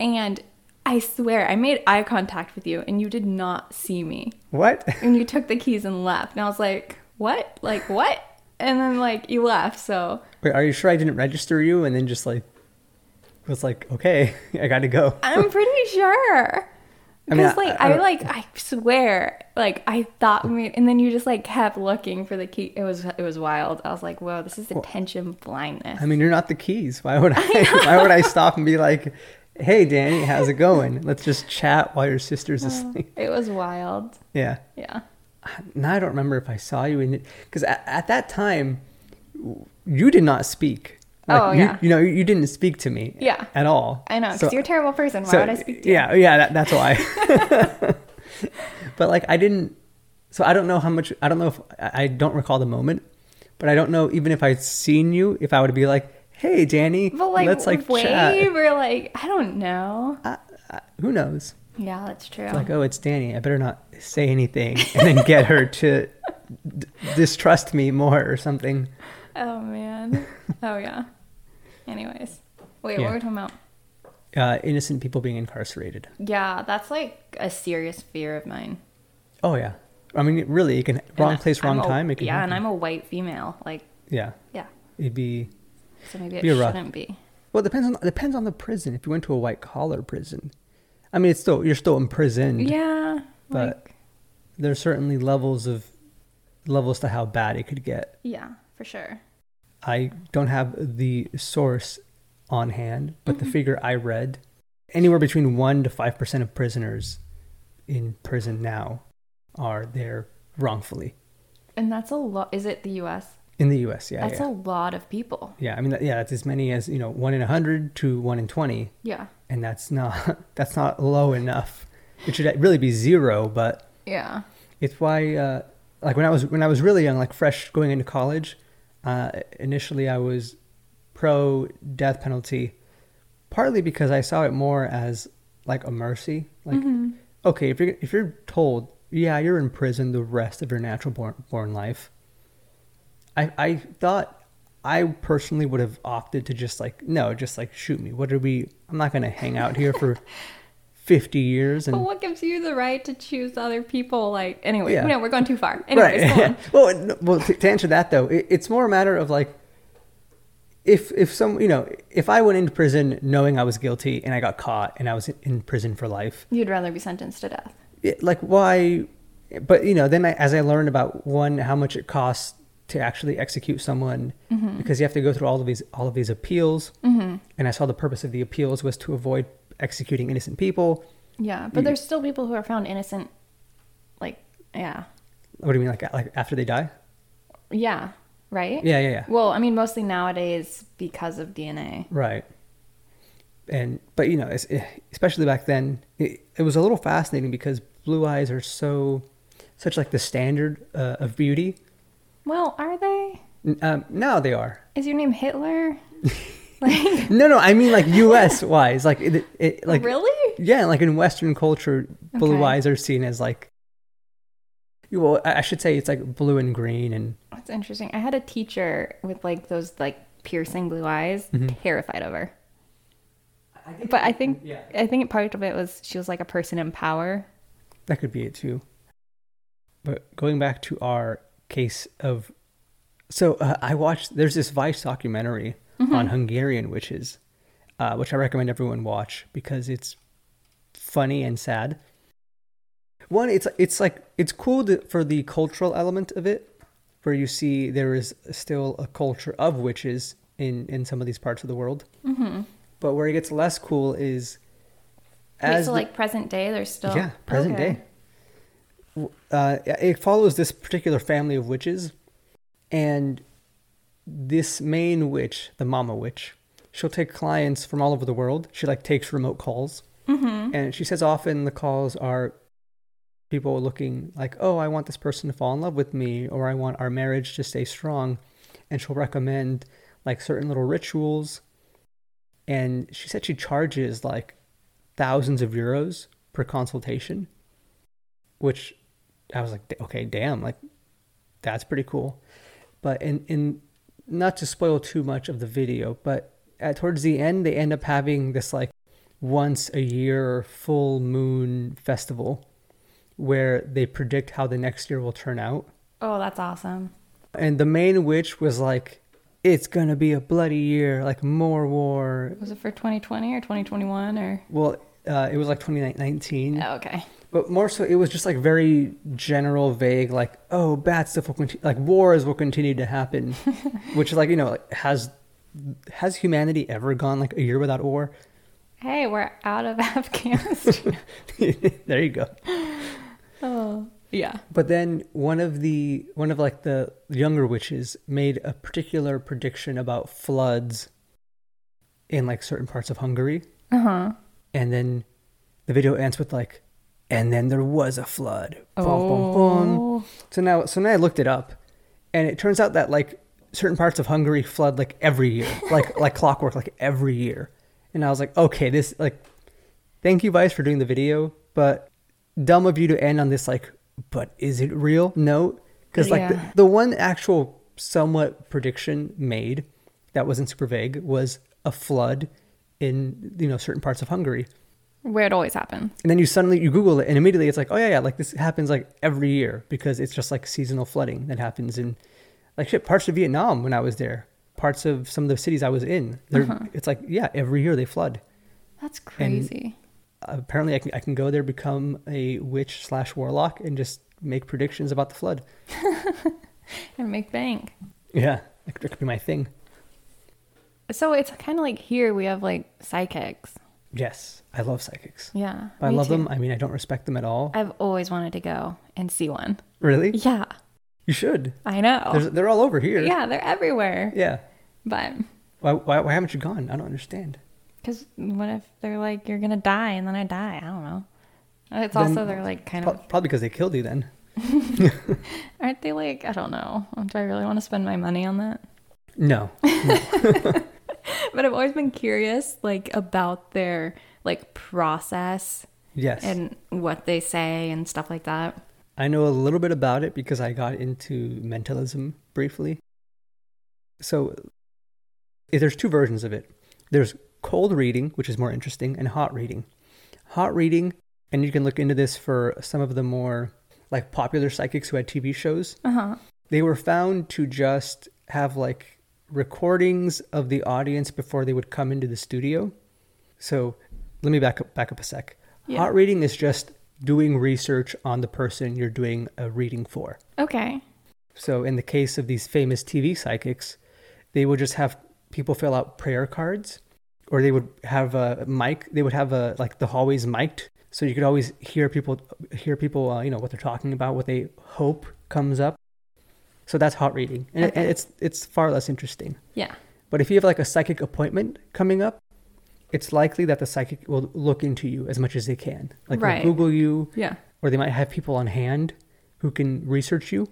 And I swear, I made eye contact with you and you did not see me What? and you took the keys and left. And I was like, what? Like, what? And then, like, you left. So Wait, are you sure I didn't register you and then just like was like, okay, I got to go. I'm pretty sure. I mean, Because, I- like, I I, like, I swear, like, I thought, we, and then you just, like, kept looking for the key. It was, it was wild. I was like, whoa, this is attention blindness. I mean, you're not the keys. Why would I? why would I stop and be like, "Hey, Danny, how's it going? Let's just chat while your sister's oh, asleep." it was wild. Yeah. Yeah. Now I don't remember if I saw you in it because at, at that time you did not speak. Oh, you, yeah. You know, you didn't speak to me. Yeah. At all. I know, because So- you're a terrible person. Why so, would I speak to you? Yeah, yeah, that, that's why. but like I didn't. So I don't know how much. I don't know if I I don't recall the moment, but I don't know even if I'd seen you if I would be like, "Hey, Danny, But like, let's like wave chat." or like, I don't know. Who knows? Yeah, that's true. Like, oh, it's Danny. I better not say anything and then get her to d- distrust me more or something. oh man. Oh yeah. Anyways, wait, Yeah. what were we talking about? Uh, innocent people being incarcerated. Yeah, that's like a serious fear of mine. Oh yeah. I mean, really, it can wrong And place, wrong a- time. Yeah, and. I'm a white female. Like, yeah. yeah. It'd be So maybe it Be shouldn't be. well. It depends on depends on the prison. If you went to a white collar prison, I mean, it's still you're still imprisoned. Yeah. But- like, There's certainly levels of levels to how bad it could get. yeah, for sure. I don't have the source on hand, but Mm-hmm. the figure I read, anywhere between one to five percent of prisoners in prison now are there wrongfully And that's a lot. Is it the U.S.? in the U.S. Yeah, That's yeah, a lot of people. yeah. I mean, yeah, that's as many as you know, one in a hundred to one in twenty, Yeah. and that's not that's not low enough. It should really be zero, but Yeah. it's why uh, like when i was when i was really young like fresh going into college uh, initially i was pro death penalty partly because i saw it more as like a mercy. Like okay if you're if you're told yeah you're in prison the rest of your natural born, born life i i thought i personally would have opted to just like no just like shoot me. What are we i'm not going to hang out here for 50 years and But what gives you the right to choose other people? Like, anyway, Yeah. no, we're going too far. Anyways, go right. on. well, well, to, to answer that though, it, it's more a matter of like, if if some you know, if I went into prison knowing I was guilty and I got caught and I was in prison for life, You'd rather be sentenced to death. it, like why? But you know, then I, as I learned about one, how much it costs to actually execute someone, Mm-hmm. because you have to go through all of these all of these appeals, and I saw the purpose of the appeals was to avoid executing innocent people. Yeah, but there's still people who are found innocent. Like, yeah, What do you mean, like like after they die? yeah, right. Yeah, yeah, yeah. Well, I mean, mostly nowadays because of DNA. Right. And but you know, eh, especially back then, it, it was a little fascinating because blue eyes are so such like the standard uh, of beauty. Well, are they? N- Um, now they are. Is your name Hitler? like, No, no, I mean like U.S. wise, like it, it like really? yeah, like in Western culture, blue Okay. eyes are seen as like. Well, I I should say it's like blue and green, and That's interesting. I had a teacher with like those like piercing blue eyes, terrified of her. But I think yeah. I think part of it was she was like a person in power. That could be it too. But going back to our case of, so uh, I watched. There's this Vice documentary on Hungarian witches, uh, which I recommend everyone watch because it's funny and sad. One, it's it's like it's cool to, for the cultural element of it, where you see there is still a culture of witches in in some of these parts of the world. Mm-hmm. But where it gets less cool is Wait, as so the- like present day, there's still yeah, present Okay. day. Uh, it follows this particular family of witches, and this main witch, the mama witch, she'll take clients from all over the world. She like takes remote calls, mm-hmm. and she says often the calls are people looking like, "Oh, I want this person to fall in love with me, or I want our marriage to stay strong," and she'll recommend like certain little rituals. And she said she charges like thousands of euros per consultation, which I was like, okay, damn, like that's pretty cool. But in in not to spoil too much of the video, but at towards the end they end up having this like once a year full moon festival where they predict how the next year will turn out. Oh, that's awesome. And the main witch was like, it's gonna be a bloody year, like more war. Was it for 2020 or 2021 or? Well, uh, it was like 2019. Oh, okay. But more so, it was just like very general, vague, like, oh, bad stuff will continue, like wars will continue to happen, which is like, you know, like, has has humanity ever gone like a year without war? Hey, we're out of Afghanistan. there you go. oh, yeah. But then one of the one of like the younger witches made a particular prediction about floods in like certain parts of Hungary, Uh huh. and then the video ends with like, and then there was a flood. Boom, boom, boom. Oh. So now, so now I looked it up, and it turns out that like certain parts of Hungary flood like every year, like like clockwork, like every year. And I was like, okay, this like, thank you, Vice, for doing the video, but dumb of you to end on this like, but is it real? No, because like Yeah. the, the one actual somewhat prediction made that wasn't super vague was a flood in you know certain parts of Hungary. Where it always happens. And then you suddenly you Google it, and immediately it's like, oh yeah, yeah, like this happens like every year because it's just like seasonal flooding that happens in like shit parts of Vietnam when I was there, parts of some of the cities I was in. They're, uh-huh. It's like yeah, every year they flood. That's crazy. apparently, I can I can go there, become a witch slash warlock, and just make predictions about the flood. and make bank. Yeah, that could be my thing. So it's kind of like here we have like psychics. Yes, I love psychics. Yeah. I love too. them. I mean, I don't respect them at all. I've always wanted to go and see one. Really? Yeah, You should. I know. There's, they're all over here. yeah, they're everywhere. Yeah. But Why, why, why haven't you gone? I don't understand. because what if they're like, you're going to die and then I die? I don't know. It's Then- also, they're like kind Pro- of, Probably because they killed you then. aren't they like, I don't know. Do I really want to spend my money on that? No. But I've always been curious, like, about their like process Yes. and what they say and stuff like that. I know a little bit about it because I got into mentalism briefly. So there's two versions of it. There's cold reading, which is more interesting, and hot reading. Hot reading, and you can look into this for some of the more like popular psychics who had TV shows. Uh huh. They were found to just have like recordings of the audience before they would come into the studio. So let me back up back up a sec. Yeah. Hot reading is just doing research on the person you're doing a reading for. Okay. So in the case of these famous TV psychics, they would just have people fill out prayer cards or they would have a mic, they would have a like the hallways mic'd so you could always hear people hear people uh, you know what they're talking about, what they hope comes up. So that's hot reading. And, it- it's it's far less interesting. Yeah. But if you have like a psychic appointment coming up, it's likely that the psychic will look into you as much as they can. Like Right. Google you, Yeah. or they might have people on hand who can research you,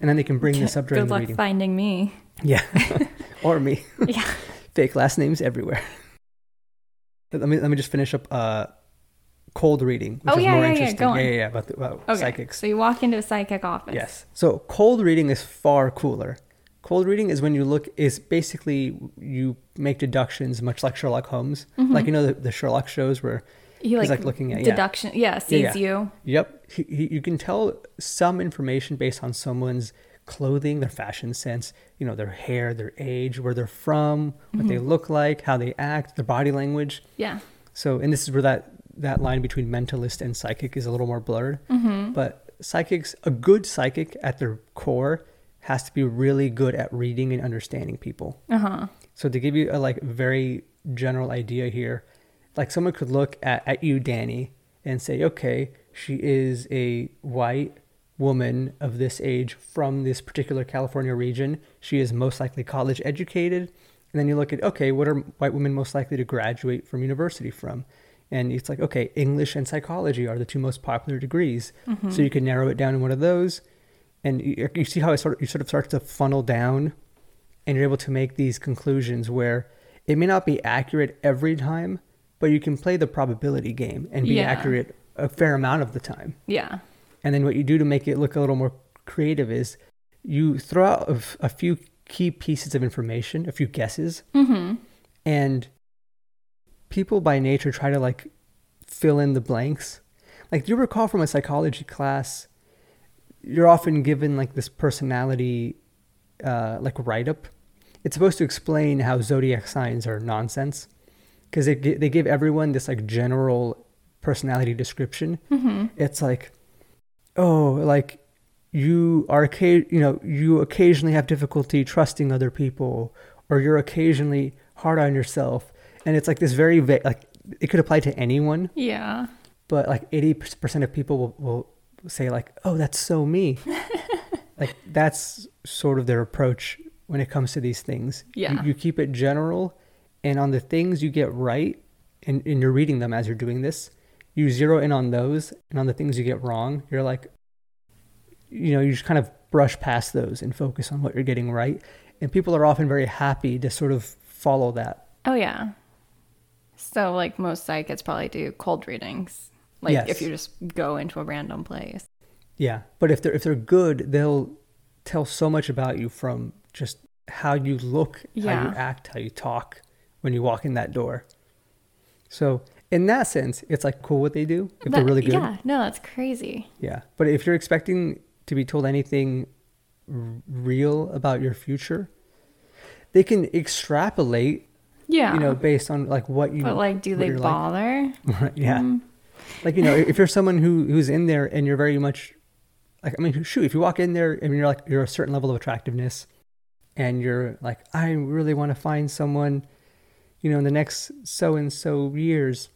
and then they can bring this up during Good the luck reading. finding me. Yeah, or me. Yeah. Fake last names everywhere. let me let me just finish up. Uh, cold reading, which Oh, is yeah, more yeah, yeah, interesting. go on. yeah, yeah, yeah, about, the, about Okay. psychics. So you walk into a psychic office. Yes. So cold reading is far cooler. Cold reading is when you look is basically you make deductions, much like Sherlock Holmes. Mm-hmm. Like you know the, the Sherlock shows where He he's like, like looking at deduction. Yeah. sees Yeah, yeah. you. Yep. He, he, you can tell some information based on someone's clothing, their fashion sense, you know, their hair, their age, where they're from, what they mm-hmm. look like, how they act, their body language. Yeah. So, and this is where that that line between mentalist and psychic is a little more blurred. But psychics, a good psychic at their core, has to be really good at reading and understanding people. Uh huh. So to give you a like very general idea here, like someone could look at, at you, Danny, and say, okay, she is a white woman of this age from this particular California region. She is most likely college educated. And then you look at, okay, what are white women most likely to graduate from university from? And it's like, okay, English and psychology are the two most popular degrees. So you can narrow it down in one of those. And you, you see how it sort of, you sort of start to funnel down and you're able to make these conclusions where it may not be accurate every time, but you can play the probability game and be Yeah. accurate a fair amount of the time. Yeah. And then what you do to make it look a little more creative is you throw out a few key pieces of information, a few guesses, Mm-hmm. and people by nature try to like fill in the blanks. Like, do you recall from a psychology class, you're often given like this personality, uh, like write up. It's supposed to explain how zodiac signs are nonsense because they, they give everyone this like general personality description. It's like, oh, like you are, you know, you occasionally have difficulty trusting other people, or you're occasionally hard on yourself, and it's like this very like it could apply to anyone, Yeah. but like eighty percent of people will, will say like, oh, that's so me. like that's sort of their approach when it comes to these things. You- Yeah. you, keep it general, and on the things you get right, and, and you're reading them as you're doing this, you zero in on those and on the things you get wrong, you're like, you know, you just kind of brush past those and focus on what you're getting right. And people are often very happy to sort of follow that. Oh yeah. So like most psychics probably do cold readings. Like Yes. if you just go into a random place. Yeah, but if they're if they're good, they'll tell so much about you from just how you look, how you act, how you talk when you walk in that door. So in that sense, it's like cool what they do if they're really good. Yeah, no, that's crazy. Yeah, but if you're expecting to be told anything r- real about your future, they can extrapolate, Yeah. you know, based on like what you. but like do they like. bother? Right, yeah. Mm. Like, you know, if you're someone who who's in there and you're very much like I mean, shoot, if you walk in there and you're like you're a certain level of attractiveness and you're like, I really want to find someone, you know, in the next so and so years,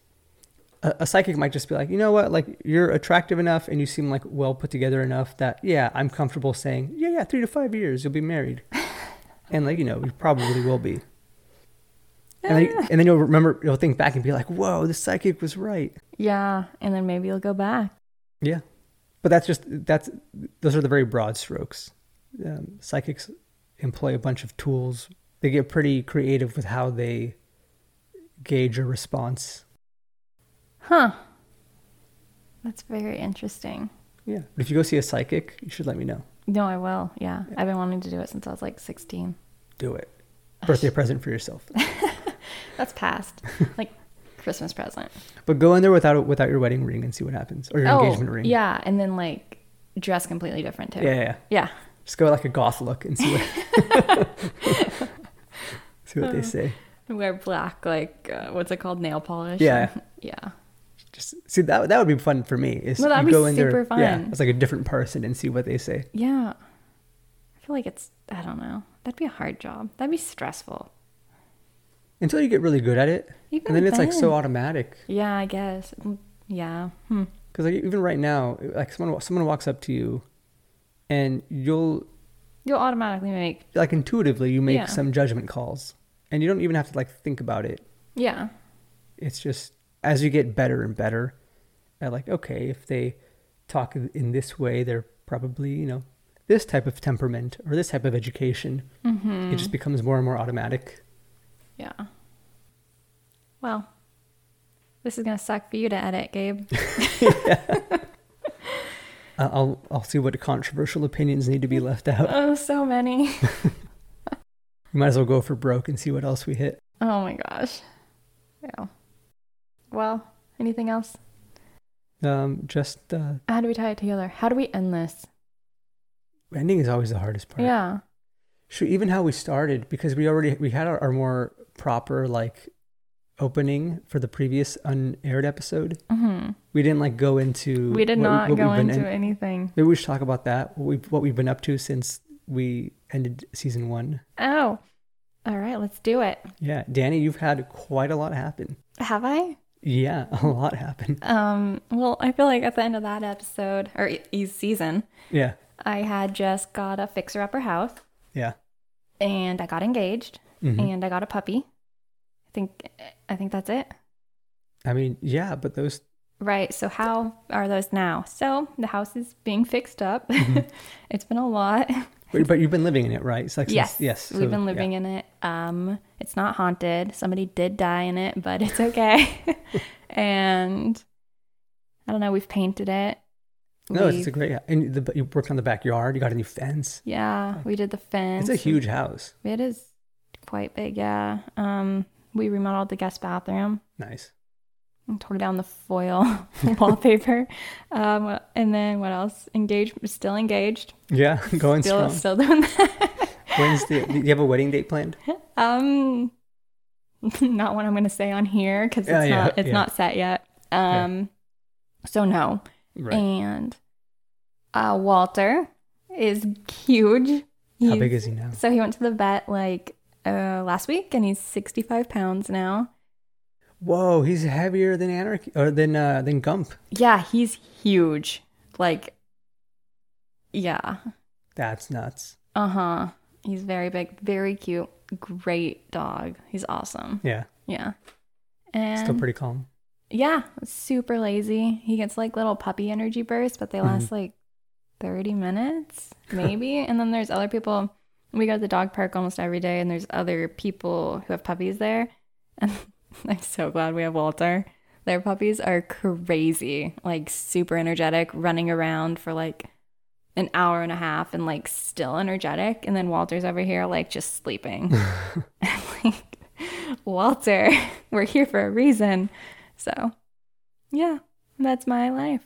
a, a psychic might just be like, you know what, like you're attractive enough and you seem like well put together enough that yeah, I'm comfortable saying, Yeah, yeah, three to five years you'll be married. and like, you know, you probably will be. And then, and then you'll remember, you'll think back and be like, whoa, the psychic was right. Yeah, and then maybe you'll go back. Yeah, but that's just that's those are the very broad strokes. Um, psychics employ a bunch of tools. They get pretty creative with how they gauge a response. Huh. That's very interesting. Yeah, but if you go see a psychic, you should let me know. No, I will. Yeah. I've been wanting to do it since I was like 16. Do it. Birthday present for yourself. That's past. like Christmas present. But go in there without without your wedding ring and see what happens, or your engagement ring. Oh, Yeah, and then like dress completely different too. yeah, yeah. yeah. Yeah. Just go like a goth look and see what see what they say. Wear black, like uh, what's it called, nail polish. Yeah. yeah. Just see that that would be fun for me. Is No, that'd you be go in there, super yeah, fun. as like a different person and see what they say. Yeah. I feel like it's I don't know. That'd be a hard job. That'd be stressful. Until you get really good at it Even and then it's like so automatic Yeah, I guess. Mm, Yeah. Hmm. because like even right now like someone someone walks up to you and you'll You'll automatically make like intuitively you make Yeah. some judgment calls and you don't even have to like think about it yeah. it's just as you get better and better at like okay if they talk in this way they're probably you know this type of temperament or this type of education Mm-hmm. it just becomes more and more automatic Yeah. Well, this is gonna suck for you to edit, Gabe. Uh, i'll i'll see what controversial opinions need to be left out oh, so many. we might as well go for broke and see what else we hit Oh my gosh. Yeah. Well, anything else? um just uh How do we tie it together? How do we end this? ending is always the hardest part Yeah. Sure, even how we started because we already we had our, our more proper like opening for the previous unaired episode. hmm We didn't like go into. We did what not what go into in- anything. Maybe we should talk about that. What we've what we've been up to since we ended season one. Oh. All right, let's do it. Yeah, Danny, you've had quite a lot happen. Have I? Yeah, a lot happened. Um, well, I feel like at the end of that episode or e- season, Yeah, I had just got a fixer upper house yeah. and I got engaged Mhm. and I got a puppy. I think I think that's it. I mean, yeah, but those. Right. So how are those now? So the house is being fixed up. it's been a lot. But but you've been living in it, right? Like yes. yes. We've so, been yeah. living in it. Um, it's not haunted. Somebody did die in it, but it's okay. and I don't know. We've painted it. No, it's a great. And the, you worked on the backyard. You got a new fence. yeah. We did the fence. It's a huge house. It is quite big. Yeah. Um, we remodeled the guest bathroom. Nice. and tore down the foil wallpaper. Um, and then what else? Engaged, still engaged. Yeah, going still, strong. still doing that. When's the? Do you have a wedding date planned? um, not what I'm going to say on here because it's Yeah, yeah, not it's yeah. not set yet. Um, so no. Right. And uh, Walter is huge. How big is he now? So he went to the vet like uh, last week, and he's 65 pounds now. Whoa, he's heavier than Anarchy or than uh, than Gump. Yeah, he's huge. Like, yeah. That's nuts. Uh huh. He's very big, very cute, great dog. He's awesome. Yeah, Yeah. And still pretty calm. Yeah, super lazy. He gets like little puppy energy bursts, but they mm-hmm. last like 30 minutes, maybe. and then there's other people. We go to the dog park almost every day, and there's other people who have puppies there. And I'm so glad we have Walter. Their puppies are crazy, like super energetic, running around for like an hour and a half and like still energetic. And then Walter's over here, like just sleeping. Like, Walter, we're here for a reason. So, yeah, that's my life.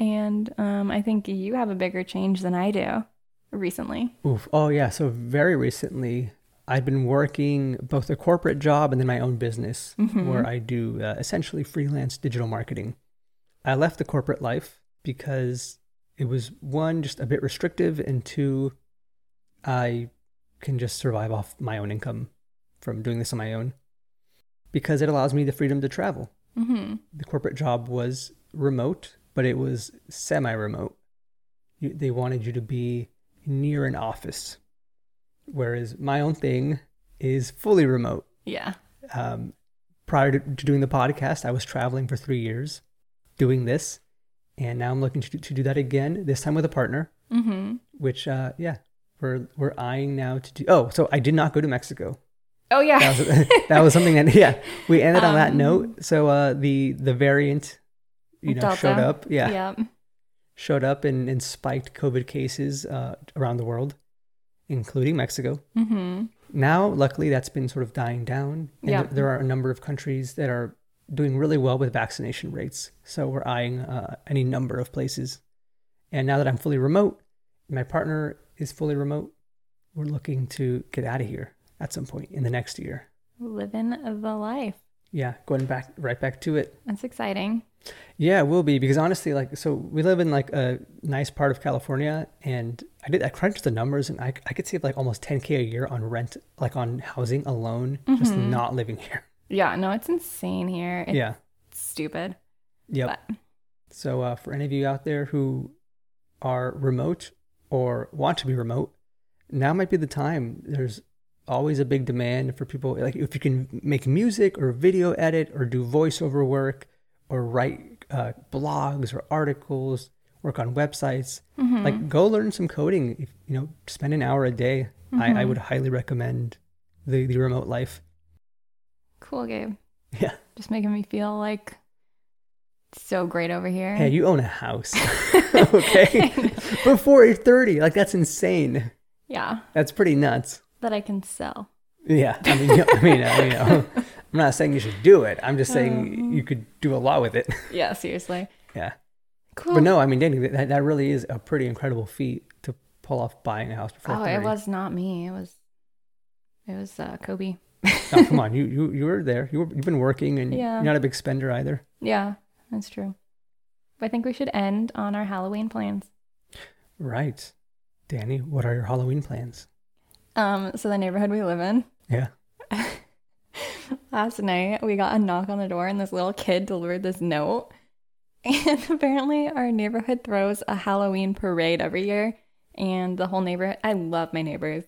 And um, I think you have a bigger change than I do recently. Oof. Oh yeah. So very recently, I've been working both a corporate job and then my own business, where I do uh, essentially freelance digital marketing. I left the corporate life because it was one just a bit restrictive, and two, I can just survive off my own income from doing this on my own because it allows me the freedom to travel. Mm-hmm. The corporate job was remote, but it was semi-remote. They wanted you to be near an office, whereas my own thing is fully remote. Yeah. Um, prior to, to doing the podcast, I was traveling for three years, doing this, and now I'm looking to, to do that again. This time with a partner, Mm-hmm. which uh, yeah, we're we're eyeing now to do. Oh, so I did not go to Mexico. Oh, yeah. That was, that was something that yeah we ended on that Um, note. So uh, the the variant, you know, showed up. Yeah, Yep. showed up and, and spiked COVID cases uh, around the world, including Mexico. Mm-hmm. Now, luckily, that's been sort of dying down. And Yeah. there, there are a number of countries that are doing really well with vaccination rates. So we're eyeing uh, any number of places. And now that I'm fully remote, my partner is fully remote, we're looking to get out of here at some point in the next year. Living the life. Yeah, going back right back to it. That's exciting. Yeah, it will be because honestly, like, so we live in like a nice part of California, and I did I crunched the numbers, and I I could save like almost 10k a year on rent, like on housing alone, just not living here. Yeah, no, it's insane here. It's yeah. stupid. Yep. But So uh, for any of you out there who are remote or want to be remote, now might be the time. There's always a big demand for people like if you can make music or video edit or do voiceover work or write uh, blogs or articles, work on websites. Like go learn some coding. If, you know, spend an hour a day. I, I would highly recommend the the remote life. cool, Gabe. Yeah. Just making me feel like so great over here. Hey, you own a house. okay. Before you're 30. Like that's insane. yeah, That's pretty nuts. That I can sell. Yeah, I mean, you know- I mean, I mean, I'm not saying you should do it. I'm just saying you could do a lot with it. Yeah, seriously. Yeah, Cool. but no, I mean, Danny, that, that really is a pretty incredible feat to pull off buying a house before. Oh, 30. it was not me. It was, it was uh, Kobe. Oh, come on, you you you were there. You were you've been working, and Yeah. you're not a big spender either. Yeah, that's true. I think we should end on our Halloween plans. Right, Danny. What are your Halloween plans? Um, so the neighborhood we live in, Yeah. last night we got a knock on the door and this little kid delivered this note. And apparently our neighborhood throws a Halloween parade every year and the whole neighborhood I love my neighbors.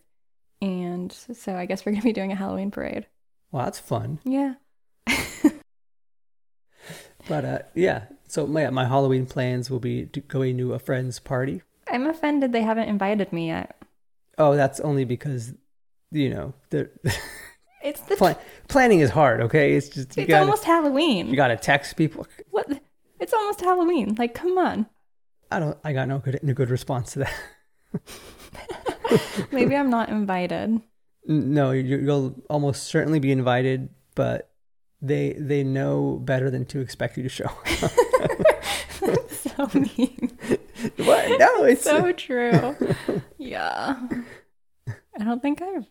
And so I guess we're gonna be doing a Halloween parade. Well, that's fun. Yeah. But uh, yeah. So my my Halloween plans will be to going to a friend's party. I'm offended they haven't invited me yet. Oh, that's only because, you know, the It's the plan- planning is hard. Okay, it's just you it's gotta, almost Halloween. you gotta text people. what it's almost Halloween. Like come on. I don't. I got no good no good response to that. Maybe I'm not invited. No, you, you'll almost certainly be invited, but they they know better than to expect you to show. so mean. what? No, it's so true. yeah. I don't think I've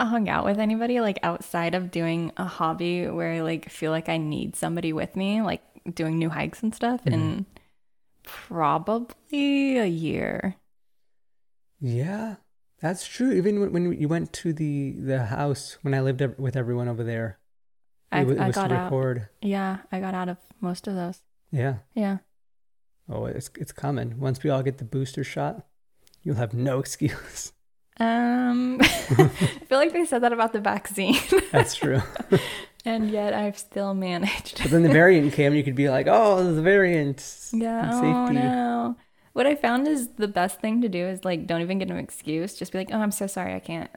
hung out with anybody like outside of doing a hobby where I like feel like I need somebody with me, like doing new hikes and stuff in mm-hmm. probably a year. yeah, that's true. Even when, when you went to the the house when I lived with everyone over there, I, it, wa- it I was got to out. Yeah, I got out of most of those. Yeah. Yeah. Oh, it's it's coming. Once we all get the booster shot, you'll have no excuse. Um I feel like they said that about the vaccine. That's true. and yet I've still managed. But then the variant came, you could be like, "Oh, the variant." Yeah. Oh no. What I found is the best thing to do is like don't even get an excuse. Just be like, oh, I'm so sorry, I can't.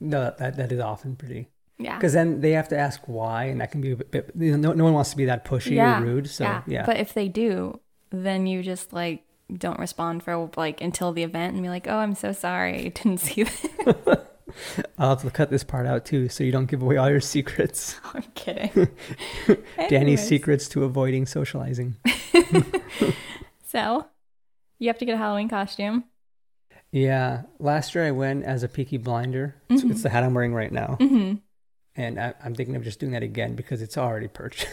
No, that that is often pretty. Yeah. Because then they have to ask why, and that can be a bit. you know, no, no one wants to be that pushy yeah. or rude. So yeah, But if they do, then you just like don't respond for like until the event and be like, oh, I'm so sorry, I didn't see that. I'll have to cut this part out too, so you don't give away all your secrets. I'm kidding. Danny's secrets to avoiding socializing. So you have to get a Halloween costume. Yeah, last year I went as a Peaky Blinder. It's, it's the hat I'm wearing right now, Mm-hmm. and I, I'm thinking of just doing that again because it's already purchased.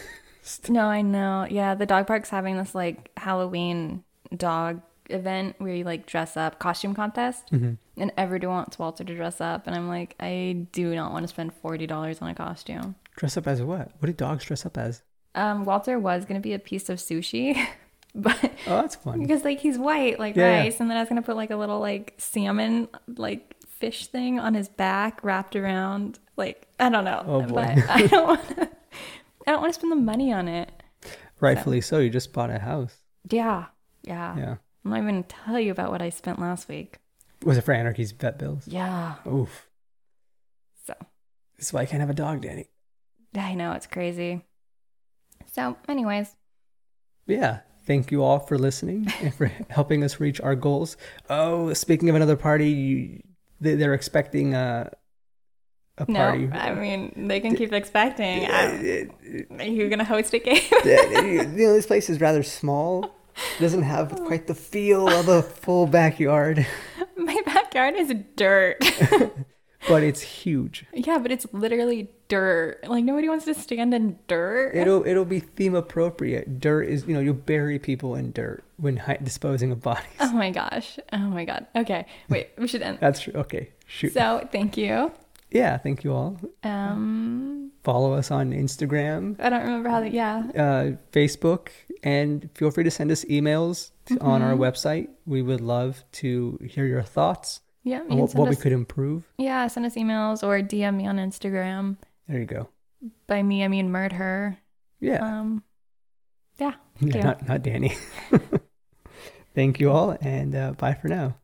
No, I know. Yeah, the dog park's having this like Halloween dog event where you like dress up costume contest Mhm. and everyone wants Walter to dress up and I'm like I do not want to spend forty dollars on a costume. Dress up as what? What do dogs dress up as? Um, Walter was gonna be a piece of sushi, but Oh, that's fun. because like he's white like Yeah, rice, and then I was gonna put like a little like salmon like fish thing on his back wrapped around like I don't know. Oh, boy. But I don't want to. I don't want to spend the money on it. Rightfully so. You just bought a house. Yeah, yeah. Yeah. I'm not even gonna tell you about what I spent last week. Was it for Anarchy's vet bills? Yeah. Oof. So This is why I can't have a dog, Danny. I know it's crazy. So, anyways, Yeah. Thank you all for listening and for helping us reach our goals. Oh, speaking of another party, you, they, they're expecting a, a no, party. I mean they can keep expecting. I'm- Are you gonna host a game? You know, this place is rather small. It Doesn't have quite the feel of a full backyard, My backyard is dirt. but it's huge. yeah, but it's literally dirt. Like nobody wants to stand in dirt. It'll it'll be theme appropriate. Dirt is you know you'll bury people in dirt when disposing of bodies. oh my gosh. Oh my god. Okay. Wait, we should end. That's true. Okay, shoot. So thank you. Yeah, thank you all. Um Follow us on Instagram, I don't remember how that yeah. uh, Facebook, and feel free to send us emails to, on our website. We would love to hear your thoughts Yeah. You what, what we could improve. Yeah, send us emails or DM me on Instagram. There you go. By me I mean murd her. Yeah, Um yeah. yeah not not Danny. thank you all, and uh, bye for now.